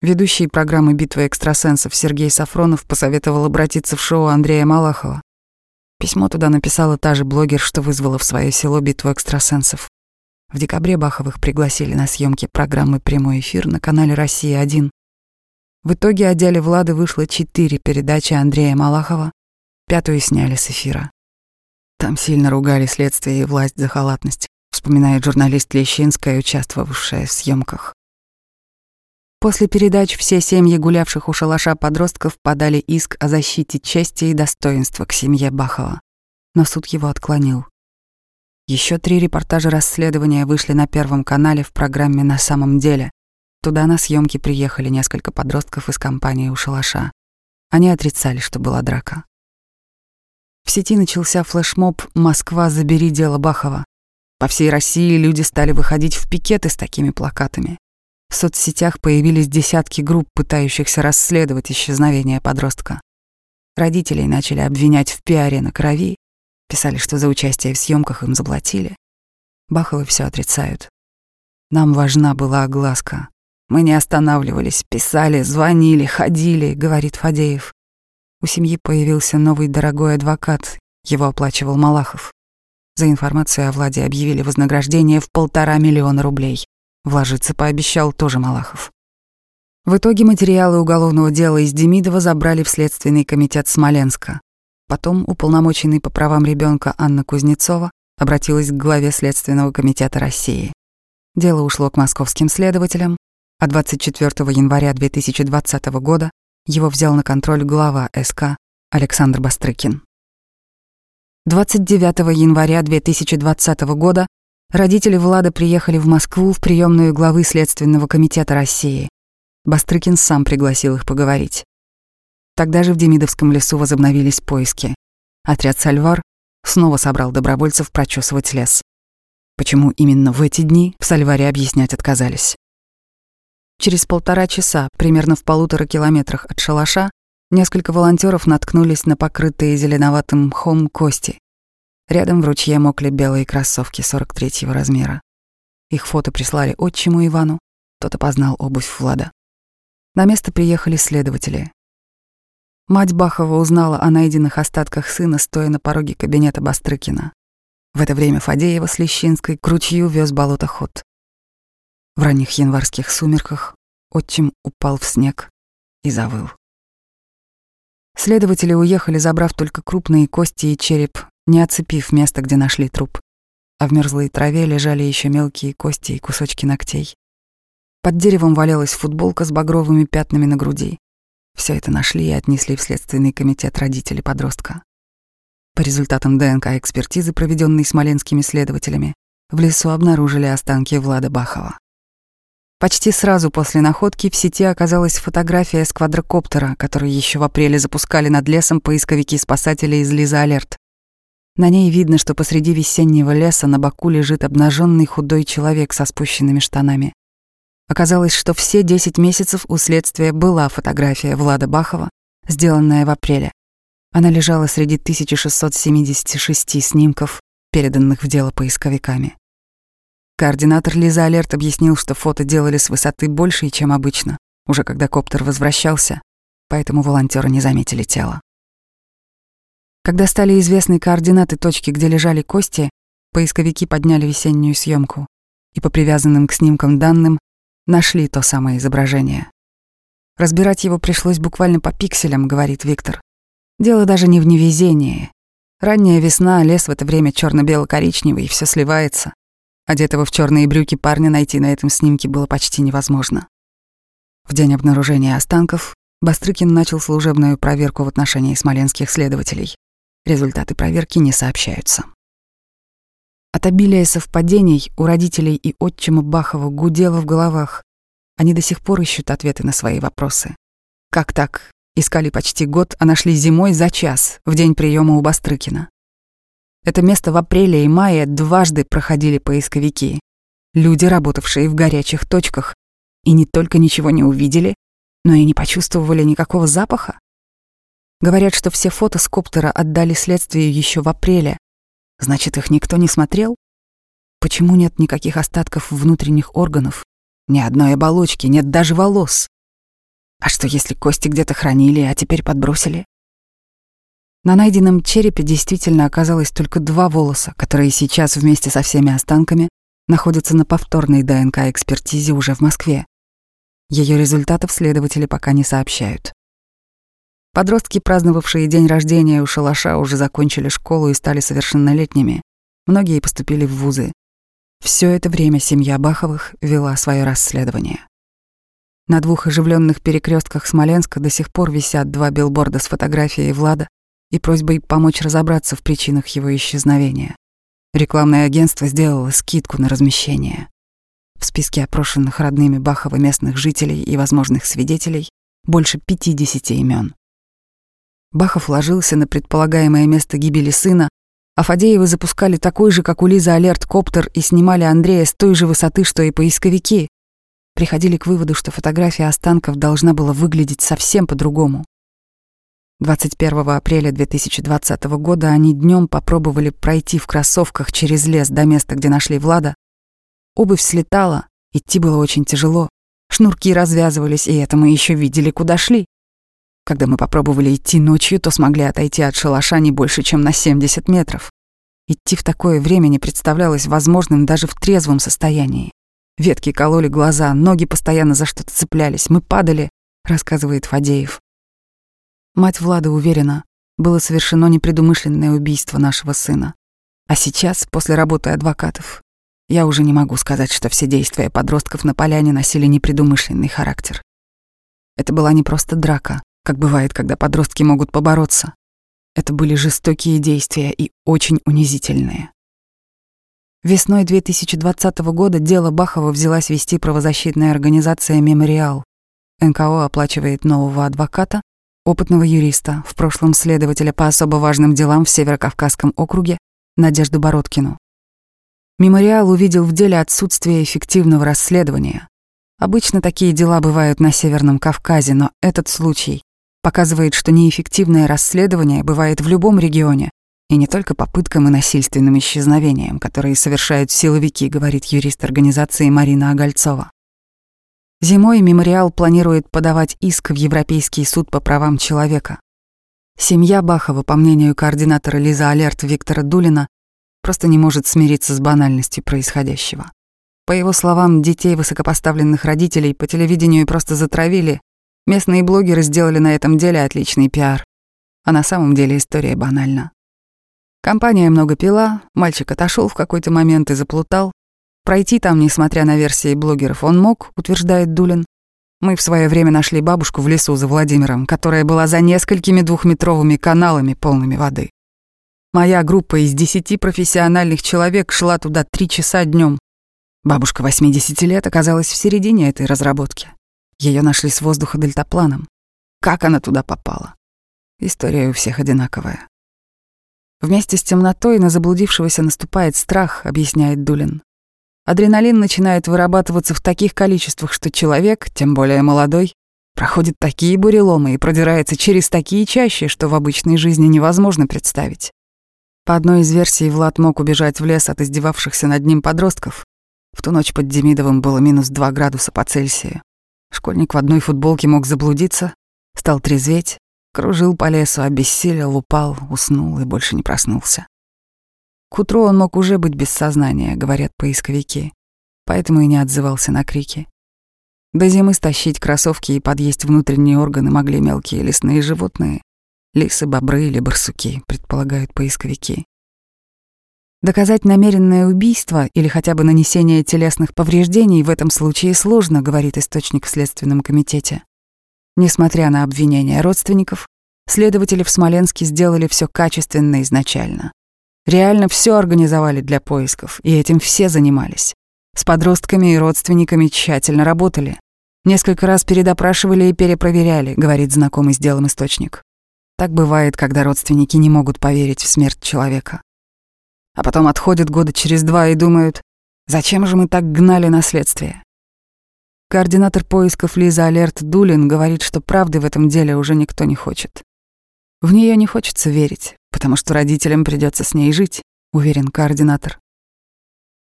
Ведущий программы «Битва экстрасенсов» Сергей Сафронов посоветовал обратиться в шоу Андрея Малахова. Письмо туда написала та же блогер, что вызвала в свое село битву экстрасенсов. В декабре Баховых пригласили на съемки программы «Прямой эфир» на канале «Россия-1». В итоге о деле Влады вышло четыре передачи Андрея Малахова, пятую сняли с эфира. Там сильно ругали следствие и власть за халатность, вспоминает журналист Лещинская, участвовавшая в съемках. После передач все семьи гулявших у шалаша подростков подали иск о защите чести и достоинства к семье Бахова, но суд его отклонил. Еще три репортажа расследования вышли на Первом канале в программе «На самом деле». Туда на съемки приехали несколько подростков из компании у шалаша. Они отрицали, что была драка. В сети начался флешмоб «Москва, забери дело Бахова». По всей России люди стали выходить в пикеты с такими плакатами. В соцсетях появились десятки групп, пытающихся расследовать исчезновение подростка. Родителей начали обвинять в пиаре на крови, Писали, что за участие в съемках им заплатили. Баховы все отрицают. Нам важна была огласка. Мы не останавливались, писали, звонили, ходили, говорит Фадеев. У семьи появился новый дорогой адвокат, его оплачивал Малахов. За информацию о Владе объявили вознаграждение в полтора миллиона рублей. Вложиться пообещал тоже Малахов. В итоге материалы уголовного дела из Демидова забрали в Следственный комитет Смоленска. Потом уполномоченный по правам ребенка Анна Кузнецова обратилась к главе Следственного комитета России. Дело ушло к московским следователям, а 24 января 2020 года его взял на контроль глава СК Александр Бастрыкин. 29 января 2020 года родители Влада приехали в Москву в приемную главы Следственного комитета России. Бастрыкин сам пригласил их поговорить. Тогда же в Демидовском лесу возобновились поиски. Отряд «Сальвар» снова собрал добровольцев прочесывать лес. Почему именно в эти дни в Сальваре объяснять отказались. Через полтора часа, примерно в полутора километрах от шалаша, несколько волонтеров наткнулись на покрытые зеленоватым мхом кости. Рядом в ручье мокли белые кроссовки 43-го размера. Их фото прислали отчиму Ивану, тот опознал обувь Влада. На место приехали следователи. Мать Бахова узнала о найденных остатках сына, стоя на пороге кабинета Бастрыкина. В это время Фадеева с Лещинской к ручью вез болотоход. В ранних январских сумерках отчим упал в снег и завыл. Следователи уехали, забрав только крупные кости и череп, не оцепив место, где нашли труп. А в мерзлой траве лежали еще мелкие кости и кусочки ногтей. Под деревом валялась футболка с багровыми пятнами на груди. Все это нашли и отнесли в Следственный комитет родителей подростка. По результатам ДНК-экспертизы, проведенной смоленскими следователями, в лесу обнаружили останки Влада Бахова. Почти сразу после находки в сети оказалась фотография с квадрокоптера, который еще в апреле запускали над лесом поисковики-спасатели из Лиза Алерт. На ней видно, что посреди весеннего леса на боку лежит обнаженный худой человек со спущенными штанами. Оказалось, что все 10 месяцев у следствия была фотография Влада Бахова, сделанная в апреле. Она лежала среди 1676 снимков, переданных в дело поисковиками. Координатор Лиза Алерт объяснил, что фото делали с высоты большей, чем обычно, уже когда коптер возвращался, поэтому волонтеры не заметили тело. Когда стали известны координаты точки, где лежали кости, поисковики подняли весеннюю съемку и по привязанным к снимкам данным нашли то самое изображение. Разбирать его пришлось буквально по пикселям, говорит Виктор. Дело даже не в невезении. Ранняя весна, лес в это время черно бело коричневый и все сливается. Одетого в черные брюки парня найти на этом снимке было почти невозможно. В день обнаружения останков Бастрыкин начал служебную проверку в отношении смоленских следователей. Результаты проверки не сообщаются. От обилия совпадений у родителей и отчима Бахова гудело в головах. Они до сих пор ищут ответы на свои вопросы. Как так? Искали почти год, а нашли зимой за час, в день приема у Бастрыкина. Это место в апреле и мае дважды проходили поисковики. Люди, работавшие в горячих точках, и не только ничего не увидели, но и не почувствовали никакого запаха. Говорят, что все фото с коптера отдали следствию еще в апреле. Значит, их никто не смотрел? Почему нет никаких остатков внутренних органов? Ни одной оболочки, нет даже волос. А что, если кости где-то хранили, а теперь подбросили? На найденном черепе действительно оказалось только два волоса, которые сейчас вместе со всеми останками находятся на повторной ДНК-экспертизе уже в Москве. Ее результатов следователи пока не сообщают. Подростки, праздновавшие день рождения у шалаша, уже закончили школу и стали совершеннолетними. Многие поступили в вузы. Все это время семья Баховых вела свое расследование. На двух оживленных перекрестках Смоленска до сих пор висят два билборда с фотографией Влада и просьбой помочь разобраться в причинах его исчезновения. Рекламное агентство сделало скидку на размещение. В списке опрошенных родными Бахова местных жителей и возможных свидетелей больше 50 имен. Бахов ложился на предполагаемое место гибели сына, а Фадеевы запускали такой же, как у Лизы, алерт-коптер и снимали Андрея с той же высоты, что и поисковики. Приходили к выводу, что фотография останков должна была выглядеть совсем по-другому. 21 апреля 2020 года они днем попробовали пройти в кроссовках через лес до места, где нашли Влада. Обувь слетала, идти было очень тяжело. Шнурки развязывались, и это мы еще видели, куда шли. Когда мы попробовали идти ночью, то смогли отойти от шалаша не больше, чем на 70 метров. Идти в такое время не представлялось возможным даже в трезвом состоянии. Ветки кололи глаза, ноги постоянно за что-то цеплялись, мы падали, рассказывает Фадеев. Мать Влада уверена, было совершено непредумышленное убийство нашего сына. А сейчас, после работы адвокатов, я уже не могу сказать, что все действия подростков на поляне носили непредумышленный характер. Это была не просто драка, как бывает, когда подростки могут побороться. Это были жестокие действия и очень унизительные. Весной 2020 года дело Бахова взялась вести правозащитная организация «Мемориал». НКО оплачивает нового адвоката, опытного юриста, в прошлом следователя по особо важным делам в Северокавказском округе, Надежду Бородкину. Мемориал увидел в деле отсутствие эффективного расследования. Обычно такие дела бывают на Северном Кавказе, но этот случай показывает, что неэффективное расследование бывает в любом регионе, И не только попыткам и насильственным исчезновениям, которые совершают силовики, говорит юрист организации Марина Огольцова. Зимой мемориал планирует подавать иск в Европейский суд по правам человека. Семья Бахова, по мнению координатора Лиза Алерт Виктора Дулина, просто не может смириться с банальностью происходящего. По его словам, детей высокопоставленных родителей по телевидению просто затравили. Местные блогеры сделали на этом деле отличный пиар. А на самом деле история банальна. Компания много пила, мальчик отошел в какой-то момент и заплутал. Пройти там, несмотря на версии блогеров, он мог, утверждает Дулин. Мы в свое время нашли бабушку в лесу за Владимиром, которая была за несколькими двухметровыми каналами, полными воды. Моя группа из десяти профессиональных человек шла туда три часа днем. Бабушка 80 лет оказалась в середине этой разработки. Ее нашли с воздуха дельтапланом. Как она туда попала? История у всех одинаковая. Вместе с темнотой на заблудившегося наступает страх, объясняет Дулин. Адреналин начинает вырабатываться в таких количествах, что человек, тем более молодой, проходит такие буреломы и продирается через такие чащи, что в обычной жизни невозможно представить. По одной из версий, Влад мог убежать в лес от издевавшихся над ним подростков. В ту ночь под Демидовым было минус 2 градуса по Цельсию. Школьник в одной футболке мог заблудиться, стал трезветь, кружил по лесу, обессилел, упал, уснул и больше не проснулся. К утру он мог уже быть без сознания, говорят поисковики, поэтому и не отзывался на крики. До зимы стащить кроссовки и подъесть внутренние органы могли мелкие лесные животные, лисы, бобры или барсуки, предполагают поисковики. Доказать намеренное убийство или хотя бы нанесение телесных повреждений в этом случае сложно, говорит источник в Следственном комитете. Несмотря на обвинения родственников, следователи в Смоленске сделали все качественно изначально. Реально все организовали для поисков, и этим все занимались. С подростками и родственниками тщательно работали. Несколько раз передопрашивали и перепроверяли, говорит знакомый с делом источник. Так бывает, когда родственники не могут поверить в смерть человека. А потом отходят года через два и думают, зачем же мы так гнали наследствие? Координатор поисков Лиза Алерт Дулин говорит, что правды в этом деле уже никто не хочет. В нее не хочется верить, потому что родителям придется с ней жить, уверен координатор.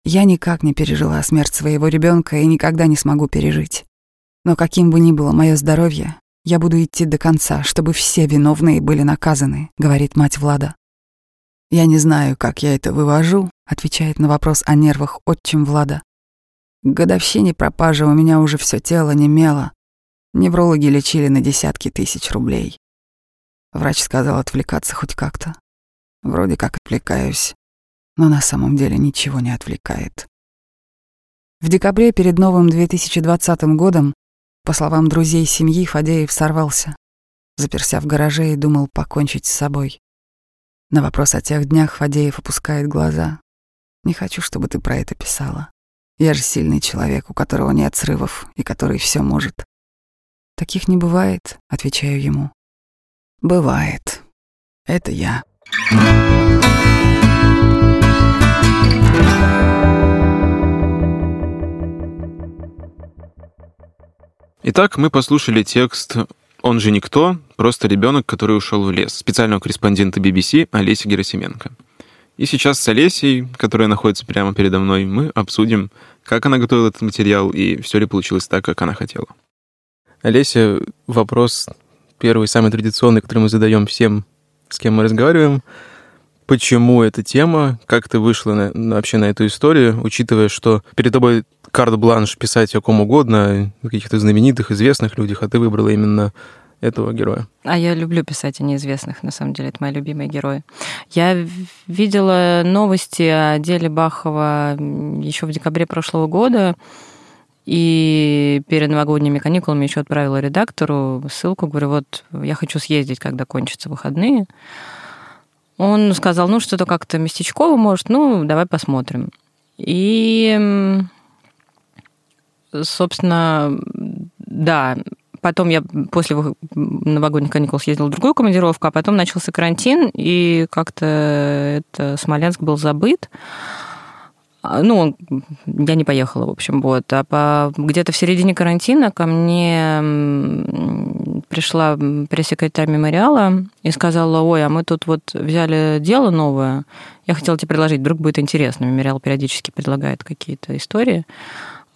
Я никак не пережила смерть своего ребенка и никогда не смогу пережить. Но каким бы ни было мое здоровье, я буду идти до конца, чтобы все виновные были наказаны, говорит мать Влада. Я не знаю, как я это вывожу, отвечает на вопрос о нервах отчим Влада. К годовщине пропажи у меня уже все тело немело. Неврологи лечили на десятки тысяч рублей. Врач сказал отвлекаться хоть как-то. Вроде как отвлекаюсь, но на самом деле ничего не отвлекает. В декабре перед новым 2020 годом, по словам друзей семьи, Фадеев сорвался, заперся в гараже и думал покончить с собой. На вопрос о тех днях Фадеев опускает глаза. «Не хочу, чтобы ты про это писала. Я же сильный человек, у которого нет срывов и который все может». «Таких не бывает», — отвечаю ему. Бывает. Это я. Итак, мы послушали текст «Он же никто, просто ребенок, который ушел в лес» специального корреспондента BBC Олеси Герасименко. И сейчас с Олесей, которая находится прямо передо мной, мы обсудим, как она готовила этот материал и все ли получилось так, как она хотела. Олеся, вопрос Первый, самый традиционный, который мы задаем всем, с кем мы разговариваем. Почему эта тема? Как ты вышла на, вообще на эту историю, учитывая, что перед тобой карт-бланш писать о ком угодно, каких-то знаменитых, известных людях, а ты выбрала именно этого героя. А я люблю писать о неизвестных, на самом деле, это мои любимые герои. Я видела новости о деле Бахова еще в декабре прошлого года. И перед новогодними каникулами еще отправила редактору ссылку, говорю, вот я хочу съездить, когда кончатся выходные. Он сказал, ну, что-то как-то местечково, может, ну, давай посмотрим. И, собственно, да, потом я после новогодних каникул съездила в другую командировку, а потом начался карантин, и как-то это Смоленск был забыт. А, ну, я не поехала, в общем, вот. А по, где-то в середине карантина ко мне пришла пресс-секретарь мемориала и сказала, ой, а мы тут вот взяли дело новое, я хотела тебе предложить, вдруг будет интересно. Мемориал периодически предлагает какие-то истории.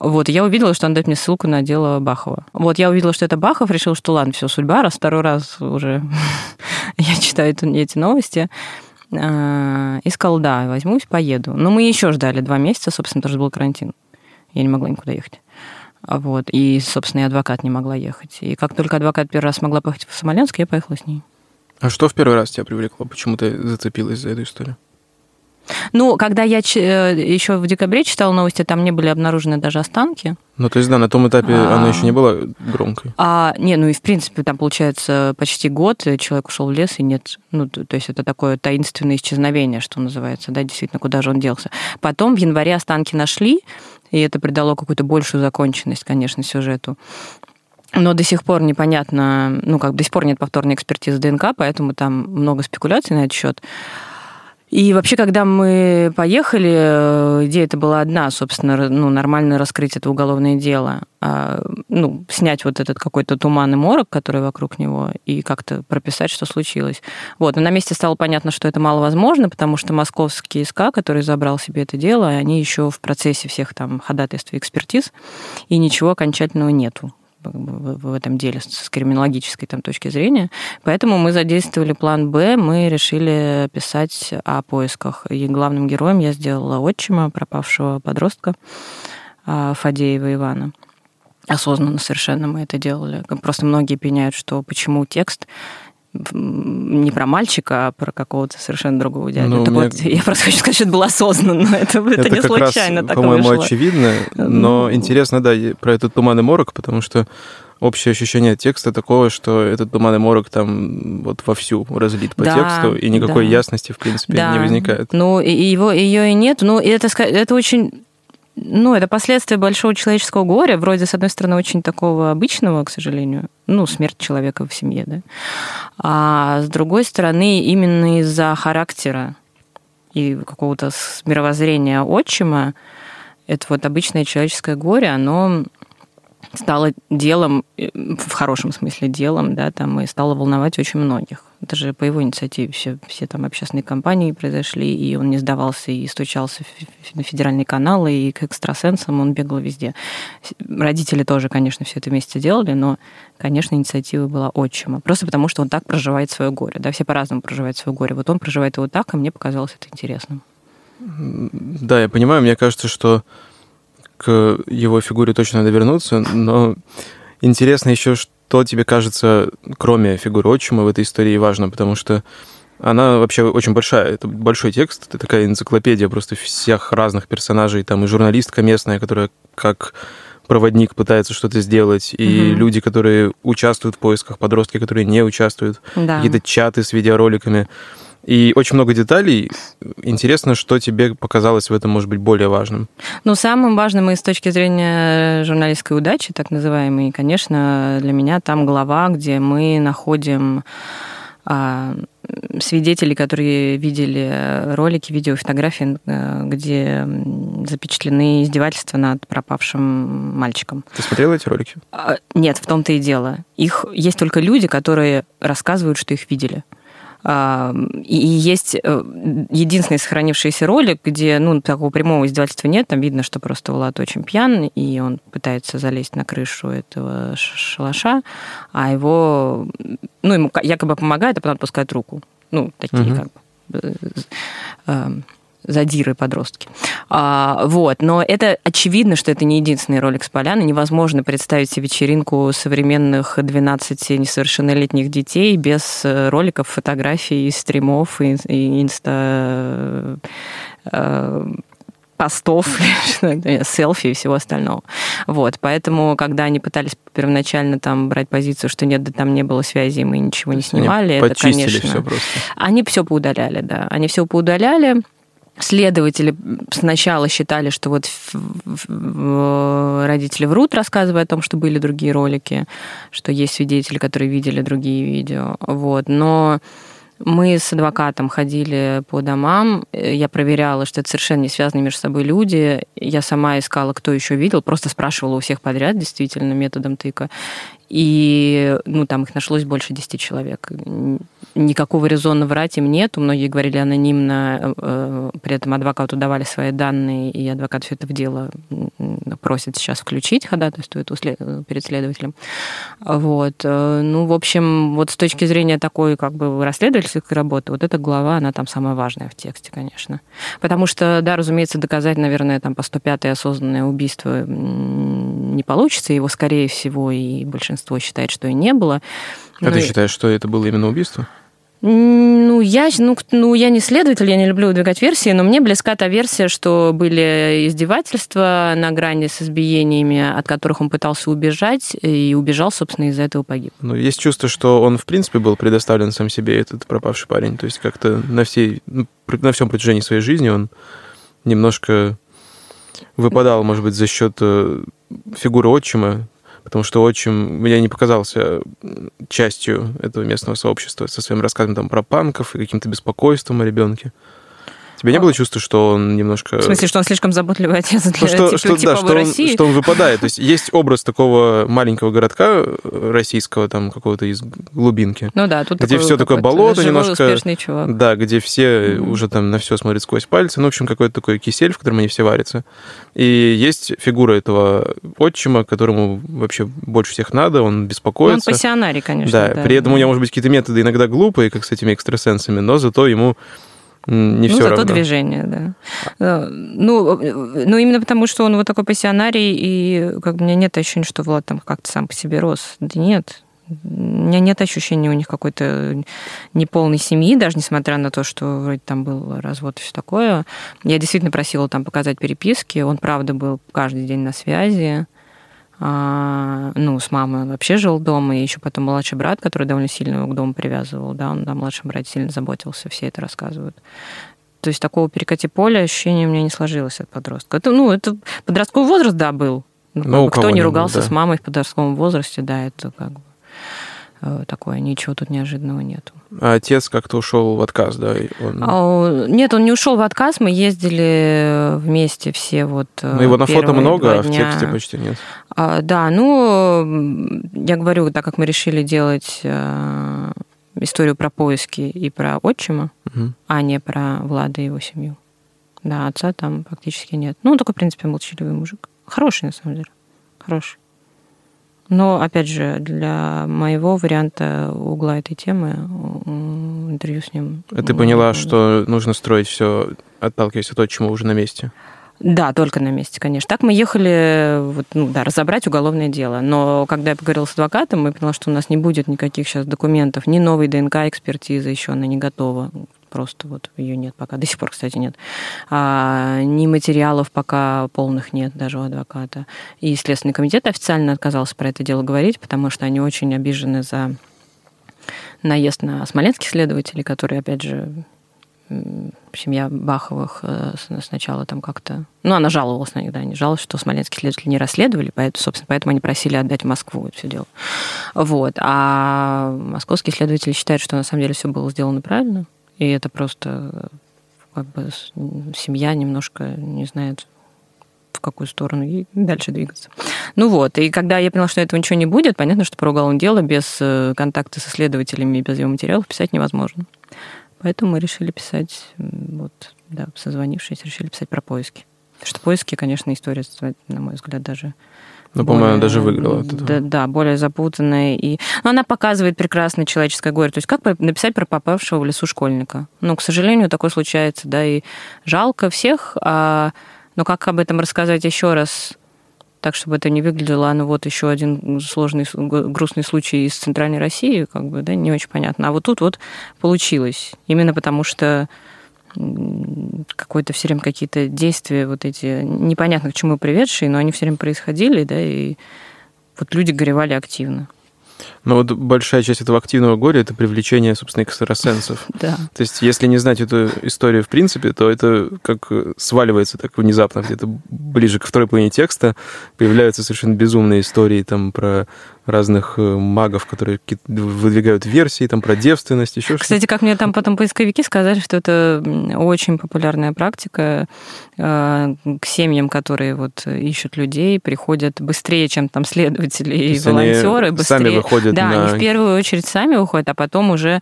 Вот, я увидела, что он дает мне ссылку на дело Бахова. Вот, я увидела, что это Бахов, решила, что ладно, все, судьба, раз второй раз уже <laughs> я читаю эти новости. А, и сказала, да, возьмусь, поеду. Но мы еще ждали два месяца, собственно, тоже был карантин. Я не могла никуда ехать. Вот. И, собственно, и адвокат не могла ехать. И как только адвокат первый раз смогла поехать в Смоленск, я поехала с ней. А что в первый раз тебя привлекло? Почему ты зацепилась за эту историю? Ну, когда я э, еще в декабре читала новости, там не были обнаружены даже останки. Ну, то есть, да, на том этапе а... она еще не была громкой. А, не, ну и в принципе там получается почти год человек ушел в лес и нет, ну то есть это такое таинственное исчезновение, что называется, да, действительно, куда же он делся. Потом в январе останки нашли, и это придало какую-то большую законченность, конечно, сюжету. Но до сих пор непонятно, ну как до сих пор нет повторной экспертизы ДНК, поэтому там много спекуляций на этот счет. И вообще, когда мы поехали, э, идея это была одна, собственно, ну, нормально раскрыть это уголовное дело. А, ну, снять вот этот какой-то туман и морок, который вокруг него, и как-то прописать, что случилось. Вот. Но на месте стало понятно, что это маловозможно, потому что московский СК, который забрал себе это дело, они еще в процессе всех там ходатайств и экспертиз, и ничего окончательного нету в этом деле с криминологической там, точки зрения. Поэтому мы задействовали план «Б», мы решили писать о поисках. И главным героем я сделала отчима, пропавшего подростка а, Фадеева Ивана. Осознанно совершенно мы это делали. Просто многие пеняют, что почему текст не про мальчика, а про какого-то совершенно другого дядю. Ну, меня... вот, я просто хочу сказать, что это было осознанно, <laughs> это, это, это не как случайно раз, так по-моему, вышло. очевидно, но интересно, да, про этот туман и морок, потому что общее ощущение текста такого, что этот туман и морок там вот вовсю разлит по да, тексту, и никакой да. ясности, в принципе, да. не возникает. Ну, и его, ее и нет. Ну, это, это очень ну, это последствия большого человеческого горя, вроде, с одной стороны, очень такого обычного, к сожалению, ну, смерть человека в семье, да, а с другой стороны, именно из-за характера и какого-то мировоззрения отчима, это вот обычное человеческое горе, оно стало делом, э, в хорошем смысле делом, да, там, и стало волновать очень многих. Это же по его инициативе все, все там общественные компании произошли, и он не сдавался и стучался на федеральные каналы, и к экстрасенсам он бегал везде. Родители тоже, конечно, все это вместе делали, но, конечно, инициатива была отчима. Просто потому, что он так проживает свое горе. Да, все по-разному проживают свое горе. Вот он проживает его так, и мне показалось это интересным. Да, я понимаю, мне кажется, что к его фигуре точно надо вернуться, но интересно еще, что тебе кажется, кроме фигуры отчима в этой истории важно, потому что она вообще очень большая. Это большой текст, это такая энциклопедия просто всех разных персонажей. Там и журналистка местная, которая как проводник пытается что-то сделать, и угу. люди, которые участвуют в поисках, подростки, которые не участвуют, да. какие-то чаты с видеороликами. И очень много деталей. Интересно, что тебе показалось в этом, может быть, более важным? Ну, самым важным и с точки зрения журналистской удачи, так называемой, конечно, для меня там глава, где мы находим а, свидетелей, которые видели ролики, видео, фотографии, э, где запечатлены издевательства над пропавшим мальчиком. Ты смотрела эти ролики? А, нет, в том-то и дело. Их есть только люди, которые рассказывают, что их видели. И есть э, единственный сохранившийся ролик, где ну, такого прямого издевательства нет. Там видно, что просто Влад очень пьян, и он пытается залезть на крышу этого шалаша, а его, ну, ему якобы помогает, а потом отпускает руку. Ну, такие угу. как бы э, э, задиры подростки. А, вот. Но это очевидно, что это не единственный ролик с поляны. Невозможно представить себе вечеринку современных 12 несовершеннолетних детей без э, роликов, фотографий, стримов и, и инста э, постов, <laughs> селфи и всего остального. Вот, поэтому, когда они пытались первоначально там брать позицию, что нет, да там не было связи, мы ничего не снимали, они это, конечно... все просто. Они все поудаляли, да. Они все поудаляли. Следователи сначала считали, что вот родители врут, рассказывая о том, что были другие ролики, что есть свидетели, которые видели другие видео. Вот. Но Мы с адвокатом ходили по домам, я проверяла, что это совершенно не связанные между собой люди. Я сама искала, кто еще видел, просто спрашивала у всех подряд, действительно, методом тыка. И ну, там их нашлось больше 10 человек. Никакого резона врать им нету. Многие говорили анонимно, э, при этом адвокату давали свои данные, и адвокат все это в дело просит сейчас включить, ходатайствует перед следователем. Вот. Э, ну, в общем, вот с точки зрения такой как бы расследовательской работы, вот эта глава, она там самая важная в тексте, конечно. Потому что, да, разумеется, доказать, наверное, там по 105 осознанное убийство не получится, его, скорее всего, и большинство считает, что и не было. А Но... ты считаешь, что это было именно убийство? Ну я, ну, ну, я не следователь, я не люблю выдвигать версии, но мне близка та версия, что были издевательства на грани с избиениями, от которых он пытался убежать, и убежал, собственно, из-за этого погиб. Ну, есть чувство, что он, в принципе, был предоставлен сам себе, этот пропавший парень. То есть как-то на, всей, ну, на всем протяжении своей жизни он немножко выпадал, может быть, за счет э, фигуры отчима, потому что отчим мне не показался частью этого местного сообщества со своим рассказом там про панков и каким-то беспокойством о ребенке тебя не было чувства, что он немножко... В смысле, что он слишком заботливый отец для ну, что, тип, что, да, что России? Он, что он выпадает. То есть есть образ такого маленького городка э, российского, там какого-то из глубинки. Ну да, тут где все такое болото немножко. чувак. Да, где все mm-hmm. уже там на все смотрят сквозь пальцы. Ну, в общем, какой-то такой кисель, в котором они все варятся. И есть фигура этого отчима, которому вообще больше всех надо, он беспокоится. Ну, он пассионарий, конечно. Да, да при этом у него, может быть, какие-то методы иногда глупые, как с этими экстрасенсами, но зато ему не ну, все зато равно. движение, да. Э, ну, э, ну, именно потому, что он вот такой пассионарий, и как бы у меня нет ощущения, что Влад там как-то сам по себе рос. Да нет. У меня нет ощущения у них какой-то неполной семьи, даже несмотря на то, что вроде там был развод и все такое. Я действительно просила там показать переписки. Он, правда, был каждый день на связи. А, ну, с мамой он вообще жил дома, и еще потом младший брат, который довольно сильно его к дому привязывал, да, он, да, младший брат сильно заботился, все это рассказывают. То есть такого перекати поля ощущения у меня не сложилось от подростка. Это, ну, это подростковый возраст, да, был. Ну, ну кто не ругался был, да. с мамой в подростковом возрасте, да, это как бы такое, ничего тут неожиданного нету. А отец как-то ушел в отказ, да? Он... А, нет, он не ушел в отказ, мы ездили вместе все вот Ну, его на фото много, а в тексте почти нет. А, да, ну, я говорю, так как мы решили делать э, историю про поиски и про отчима, угу. а не про Влада и его семью. Да, отца там практически нет. Ну, он такой, в принципе, молчаливый мужик. Хороший, на самом деле. Хороший. Но, опять же, для моего варианта угла этой темы интервью с ним... А ты поняла, что нужно строить все, отталкиваясь от того, чему уже на месте? Да, только на месте, конечно. Так мы ехали, вот, ну да, разобрать уголовное дело. Но когда я поговорила с адвокатом, мы поняла, что у нас не будет никаких сейчас документов, ни новой ДНК-экспертизы еще она не готова просто вот ее нет пока, до сих пор, кстати, нет. А, ни материалов пока полных нет даже у адвоката. И Следственный комитет официально отказался про это дело говорить, потому что они очень обижены за наезд на смоленских следователей, которые, опять же, семья Баховых э, сначала там как-то... Ну, она жаловалась на них, да, они жаловалась, что смоленские следователи не расследовали, поэтому, собственно, поэтому они просили отдать Москву это все дело. Вот. А московские следователи считают, что на самом деле все было сделано правильно, и это просто как бы семья немножко не знает, в какую сторону и дальше двигаться. Ну вот, и когда я поняла, что этого ничего не будет, понятно, что про уголовное дело без э, контакта со следователями и без его материалов писать невозможно. Поэтому мы решили писать, вот, да, созвонившись, решили писать про поиски. Что поиски, конечно, история, на мой взгляд, даже ну, по-моему, даже выиграла от этого. Да, да, более запутанная. И... Но она показывает прекрасное человеческое горе. То есть как написать про попавшего в лесу школьника? Ну, к сожалению, такое случается, да, и жалко всех. А... Но как об этом рассказать еще раз, так, чтобы это не выглядело, ну, вот еще один сложный, грустный случай из Центральной России, как бы, да, не очень понятно. А вот тут вот получилось. Именно потому что какое-то все время какие-то действия вот эти непонятно к чему приведшие, но они все время происходили, да, и вот люди горевали активно. Но вот большая часть этого активного горя — это привлечение, собственно, экстрасенсов. <laughs> Да. То есть если не знать эту историю в принципе, то это как сваливается так внезапно, где-то ближе к второй половине текста появляются совершенно безумные истории там про разных э, магов, которые выдвигают версии там про девственность, еще что-то. Кстати, как мне там потом поисковики сказали, что это очень популярная практика э, к семьям, которые вот ищут людей, приходят быстрее, чем там следователи и волонтеры, быстрее. Сами выходят да, на... они в первую очередь сами выходят, а потом уже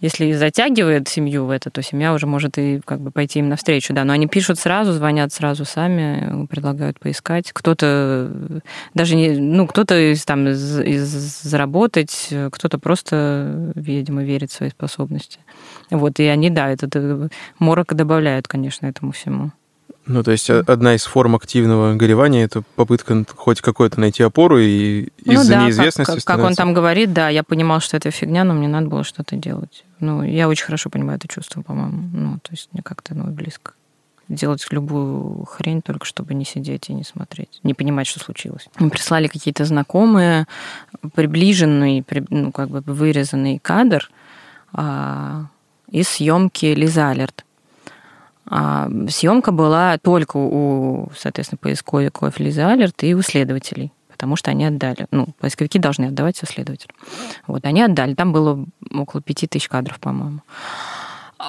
если и затягивает семью в это, то семья уже может и как бы пойти им навстречу, да. Но они пишут сразу, звонят сразу сами, предлагают поискать. Кто-то даже не, ну, кто-то там из, из заработать, кто-то просто, видимо, верит в свои способности. Вот, и они, да, этот морок добавляют, конечно, этому всему. Ну, то есть одна из форм активного горевания – это попытка хоть какой-то найти опору, и ну, из-за да, неизвестности как, как он там говорит, да, я понимал, что это фигня, но мне надо было что-то делать. Ну, я очень хорошо понимаю это чувство, по-моему. Ну, то есть мне как-то ну, близко. Делать любую хрень, только чтобы не сидеть и не смотреть, не понимать, что случилось. Мне прислали какие-то знакомые, приближенный, ну, как бы вырезанный кадр а, из съемки Лиза Алерт а съемка была только у, соответственно, поисковиков Лизы Алерт и у следователей потому что они отдали. Ну, поисковики должны отдавать все следователям. Вот, они отдали. Там было около пяти тысяч кадров, по-моему.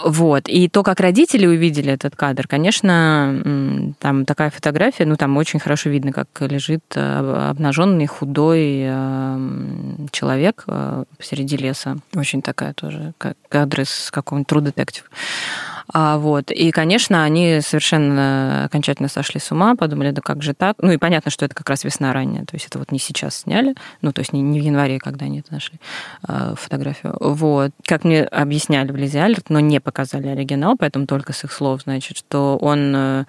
Вот. И то, как родители увидели этот кадр, конечно, там такая фотография, ну, там очень хорошо видно, как лежит э, обнаженный, худой э, человек э, посреди леса. Очень такая тоже кадр из какого-нибудь True Detective. А, вот. И, конечно, они совершенно окончательно сошли с ума, подумали, да как же так? Ну и понятно, что это как раз весна ранняя, то есть это вот не сейчас сняли, ну то есть не, не в январе, когда они это нашли, а, фотографию. Вот. Как мне объясняли в Лизе Альерт, но не показали оригинал, поэтому только с их слов, значит, что он, э,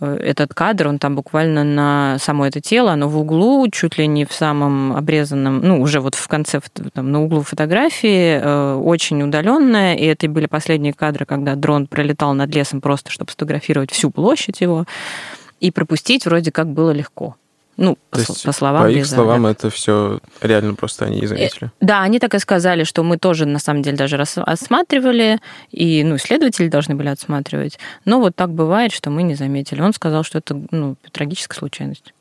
этот кадр, он там буквально на само это тело, оно в углу, чуть ли не в самом обрезанном, ну уже вот в конце, там, на углу фотографии, э, очень удаленное, и это были последние кадры, когда дрон пролетал над лесом просто, чтобы сфотографировать всю площадь его, и пропустить вроде как было легко. Ну, по, есть, по словам По их Лиза, словам, это все реально просто они не заметили. Э, да, они так и сказали, что мы тоже, на самом деле, даже осматривали, и, ну, исследователи должны были отсматривать. Но вот так бывает, что мы не заметили. Он сказал, что это, ну, трагическая случайность.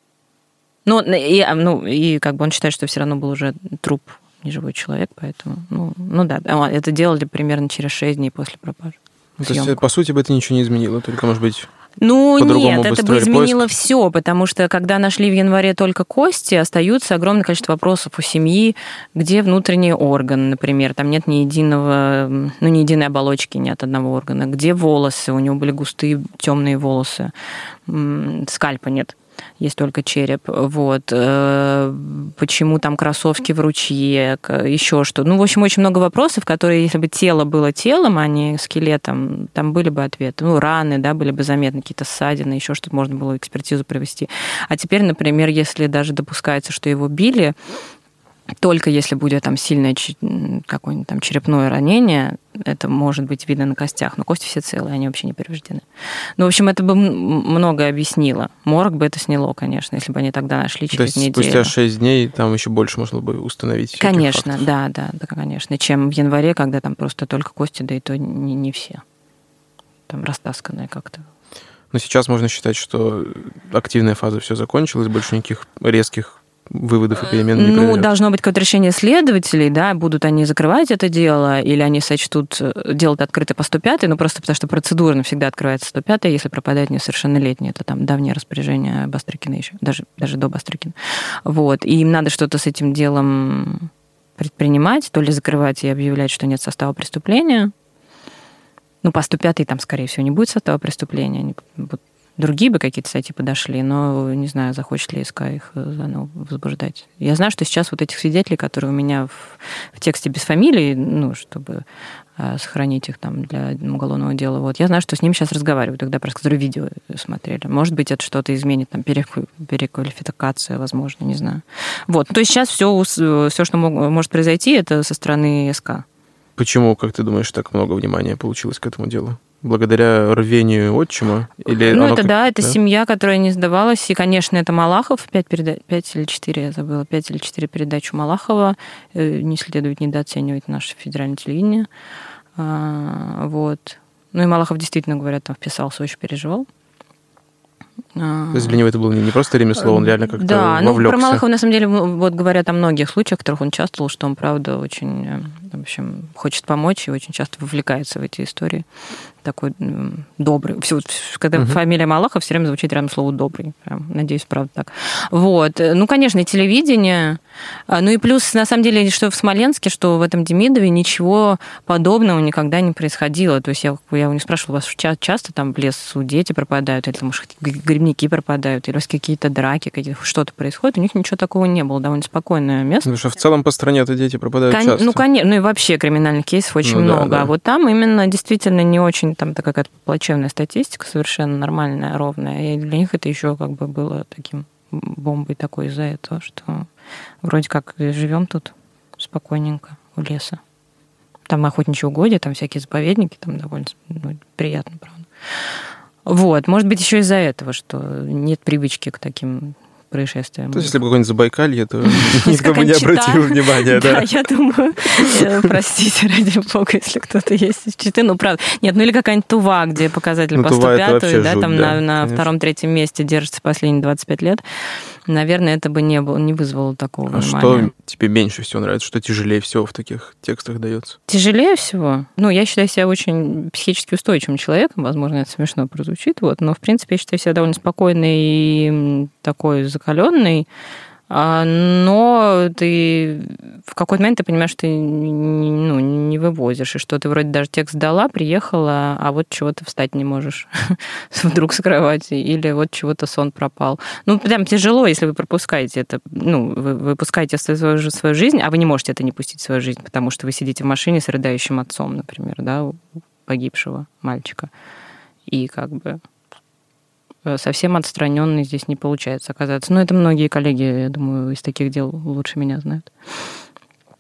Ну, и, а, ну, и как бы он считает, что все равно был уже труп неживой человек, поэтому, ну, ну да, это делали примерно через 6 дней после пропажи. То есть, по сути, бы это ничего не изменило, только, может быть, ну нет, это бы изменило поиск. все, потому что когда нашли в январе только кости, остаются огромное количество вопросов у семьи, где внутренние органы, например, там нет ни единого, ну ни единой оболочки, нет одного органа, где волосы, у него были густые темные волосы, скальпа нет есть только череп. Вот. Э, почему там кроссовки в ручье, еще что. Ну, в общем, очень много вопросов, которые, если бы тело было телом, а не скелетом, там были бы ответы. Ну, раны, да, были бы заметны, какие-то ссадины, еще что-то можно было экспертизу провести. А теперь, например, если даже допускается, что его били, только если будет там сильное какое-нибудь там черепное ранение, это может быть видно на костях, но кости все целые, они вообще не повреждены. Ну, в общем, это бы многое объяснило. Морг бы это сняло, конечно, если бы они тогда нашли через То есть неделю. спустя 6 дней там еще больше можно бы установить Конечно, да, да, да, конечно. Чем в январе, когда там просто только кости, да и то не, не все. Там растасканные как-то. Но сейчас можно считать, что активная фаза все закончилась, больше никаких резких выводов и перемен не Ну, произойдет. должно быть какое-то решение следователей, да, будут они закрывать это дело, или они сочтут э, делать открытое по 105, ну, просто потому что процедурно всегда открывается 105, если пропадает несовершеннолетний. Это там давнее распоряжение Бастрыкина еще, даже, даже до Бастрыкина. Вот. И им надо что-то с этим делом предпринимать, то ли закрывать и объявлять, что нет состава преступления, ну, по 105 там, скорее всего, не будет состава преступления, они будут другие бы какие-то статьи подошли, но не знаю, захочет ли СК их э, заново возбуждать. Я знаю, что сейчас вот этих свидетелей, которые у меня в, в тексте без фамилии, ну, чтобы э, сохранить их там для уголовного дела. Вот я знаю, что с ними сейчас разговаривают, тогда просто которые видео смотрели. Может быть, это что-то изменит, там переквалификация, возможно, не знаю. Вот, то есть сейчас все, все, что может произойти, это со стороны СК. Почему, как ты думаешь, так много внимания получилось к этому делу? Благодаря рвению отчима? Или ну, это как- да, это семья, которая не сдавалась. И, конечно, это Малахов, пять, переда... пять или четыре, я забыла, пять или четыре передачу Малахова. Э, Не следует недооценивать наше федеральное телевидение. А, Вот. Ну и Малахов действительно, говорят, там вписался, очень переживал. А, То есть для него это было не просто ремесло, он реально как-то Да, ну вовлекся. про Малахова, на самом деле, вот говорят о многих случаях, в которых он участвовал, что он, правда, очень, э, в общем, хочет помочь и очень часто вовлекается в эти истории. Такой добрый. Вот, когда Мгм. фамилия Малахов, все время звучит рядом слово «добрый». Прям, надеюсь, правда так. Вот. Ну, конечно, и телевидение. А, Ну и плюс, на самом деле, что в Смоленске, что в этом Демидове ничего подобного никогда не происходило. То есть я, я у них спрашивала, у вас ча- часто там в лесу дети пропадают, или там, может, грибники пропадают, или у вас какие-то драки, какие-то, что-то происходит. У них ничего такого не было. Довольно спокойное место. Потому что в целом по стране-то дети пропадают Кон- часто. Ну, конечно, ну и вообще криминальных кейсов очень Ну да, много. да. А вот там именно действительно не очень там такая какая-то плачевная статистика, совершенно нормальная, ровная. И для них это еще как бы было таким бомбой такой из-за этого, что вроде как живем тут спокойненько у леса. Там охотничьи угодья, там всякие заповедники, там довольно ну, приятно, правда. Вот, может быть, еще из-за этого, что нет привычки к таким происшествиям. То есть, если бы какой-нибудь Забайкалье, то <laughs> никто бы не обратил внимания, Да, да. я думаю, э, простите, ради бога, если кто-то есть из Читы, ну, правда. Нет, ну или какая-нибудь Тува, где показатель Ну, по Тува это 105, вообще да, там на, втором-третьем месте держится последние 25 лет. Наверное, это бы не, было, не вызвало такого А внимания. что тебе меньше всего нравится? Что тяжелее всего в таких текстах дается? Тяжелее всего. Ну, я считаю себя очень психически устойчивым человеком. Возможно, это смешно прозвучит. Вот. Но, в принципе, я считаю себя довольно спокойной и такой закаленной. А, Но ты в какой-то момент ты понимаешь, что ты ну, не вывозишь, и что ты вроде даже текст дала, приехала, а вот чего-то встать не можешь <laughs> вдруг с кровати, или вот чего-то сон пропал. Ну, прям тяжело, если вы пропускаете это, ну, вы выпускаете свою, свою жизнь, а вы не можете это не пустить в свою жизнь, потому что вы сидите в машине с рыдающим отцом, например, да, погибшего мальчика. И как бы совсем отстраненный здесь не получается оказаться. Но это многие коллеги, я думаю, из таких дел лучше меня знают.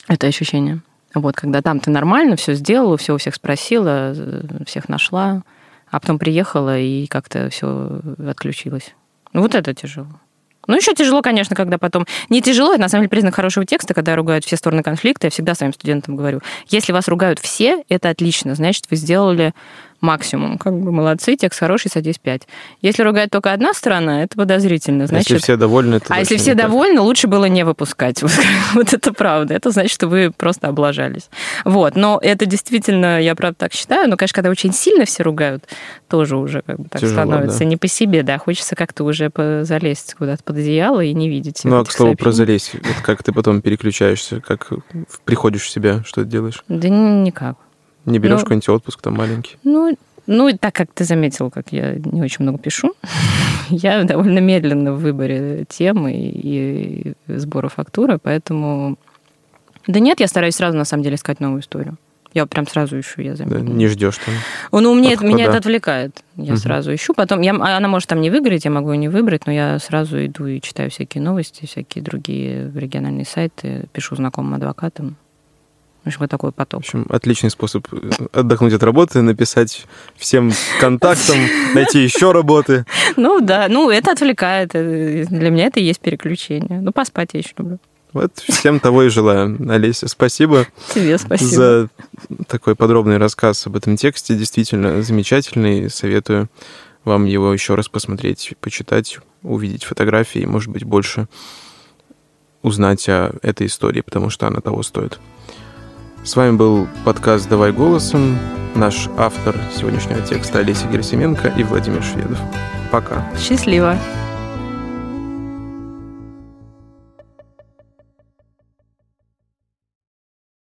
Это ощущение. Вот, когда там ты нормально все сделала, все у всех спросила, э, всех нашла, а потом приехала и как-то все отключилось. Ну, вот это тяжело. Ну, еще тяжело, конечно, когда потом... Не тяжело, это на самом деле признак хорошего текста, когда ругают все стороны конфликта. Я всегда своим студентам говорю, если вас ругают все, это отлично, значит, вы сделали максимум. Как бы молодцы, текст хороший, садись 5. Если ругает только одна сторона, это подозрительно. А Значит, Если все довольны, то а если все так. довольны, лучше было не выпускать. Вот, <laughs> вот это правда. Это значит, что вы просто облажались. Вот. Но это действительно, я правда так считаю. Но, конечно, когда очень сильно все ругают, тоже уже как бы так Тяжело, становится да. не по себе, да. Хочется как-то уже залезть куда-то под одеяло и не видеть. Ну, а к слову про залезть, вот как ты потом переключаешься, как приходишь в себя, что ты делаешь? Да ни- никак. Не берешь Ну- какой-нибудь отпуск там маленький? Ну, ну, и так как ты заметил, как я не очень много пишу, <laughs> я довольно медленно в выборе темы и сбора фактуры, поэтому... Да нет, я стараюсь сразу, на самом деле, искать новую историю. Я прям сразу ищу, я Да, заметила. не ждешь там. Ну, мне, Отхода. меня это отвлекает. Я Мгм. сразу ищу. Потом я, она может там не выиграть, я могу ее не выбрать, но я сразу иду и читаю всякие новости, всякие другие региональные сайты, пишу знакомым адвокатам. В общем, вот такой В поток. общем, отличный способ э, отдохнуть от работы, написать всем контактам, <laughs> найти еще работы. Ну да, ну это отвлекает. э, Для меня это и есть переключение. Ну, поспать я еще люблю. Вот всем того и желаю. Олеся, спасибо, Тебе спасибо. за такой подробный рассказ об этом тексте. Действительно замечательный. Советую вам его еще раз посмотреть, почитать, увидеть фотографии, может быть, больше узнать о этой истории, потому что она того стоит. С вами был подкаст «Давай голосом», наш автор сегодняшнего текста Олеся Герасименко и Владимир Шведов. Пока. Счастливо.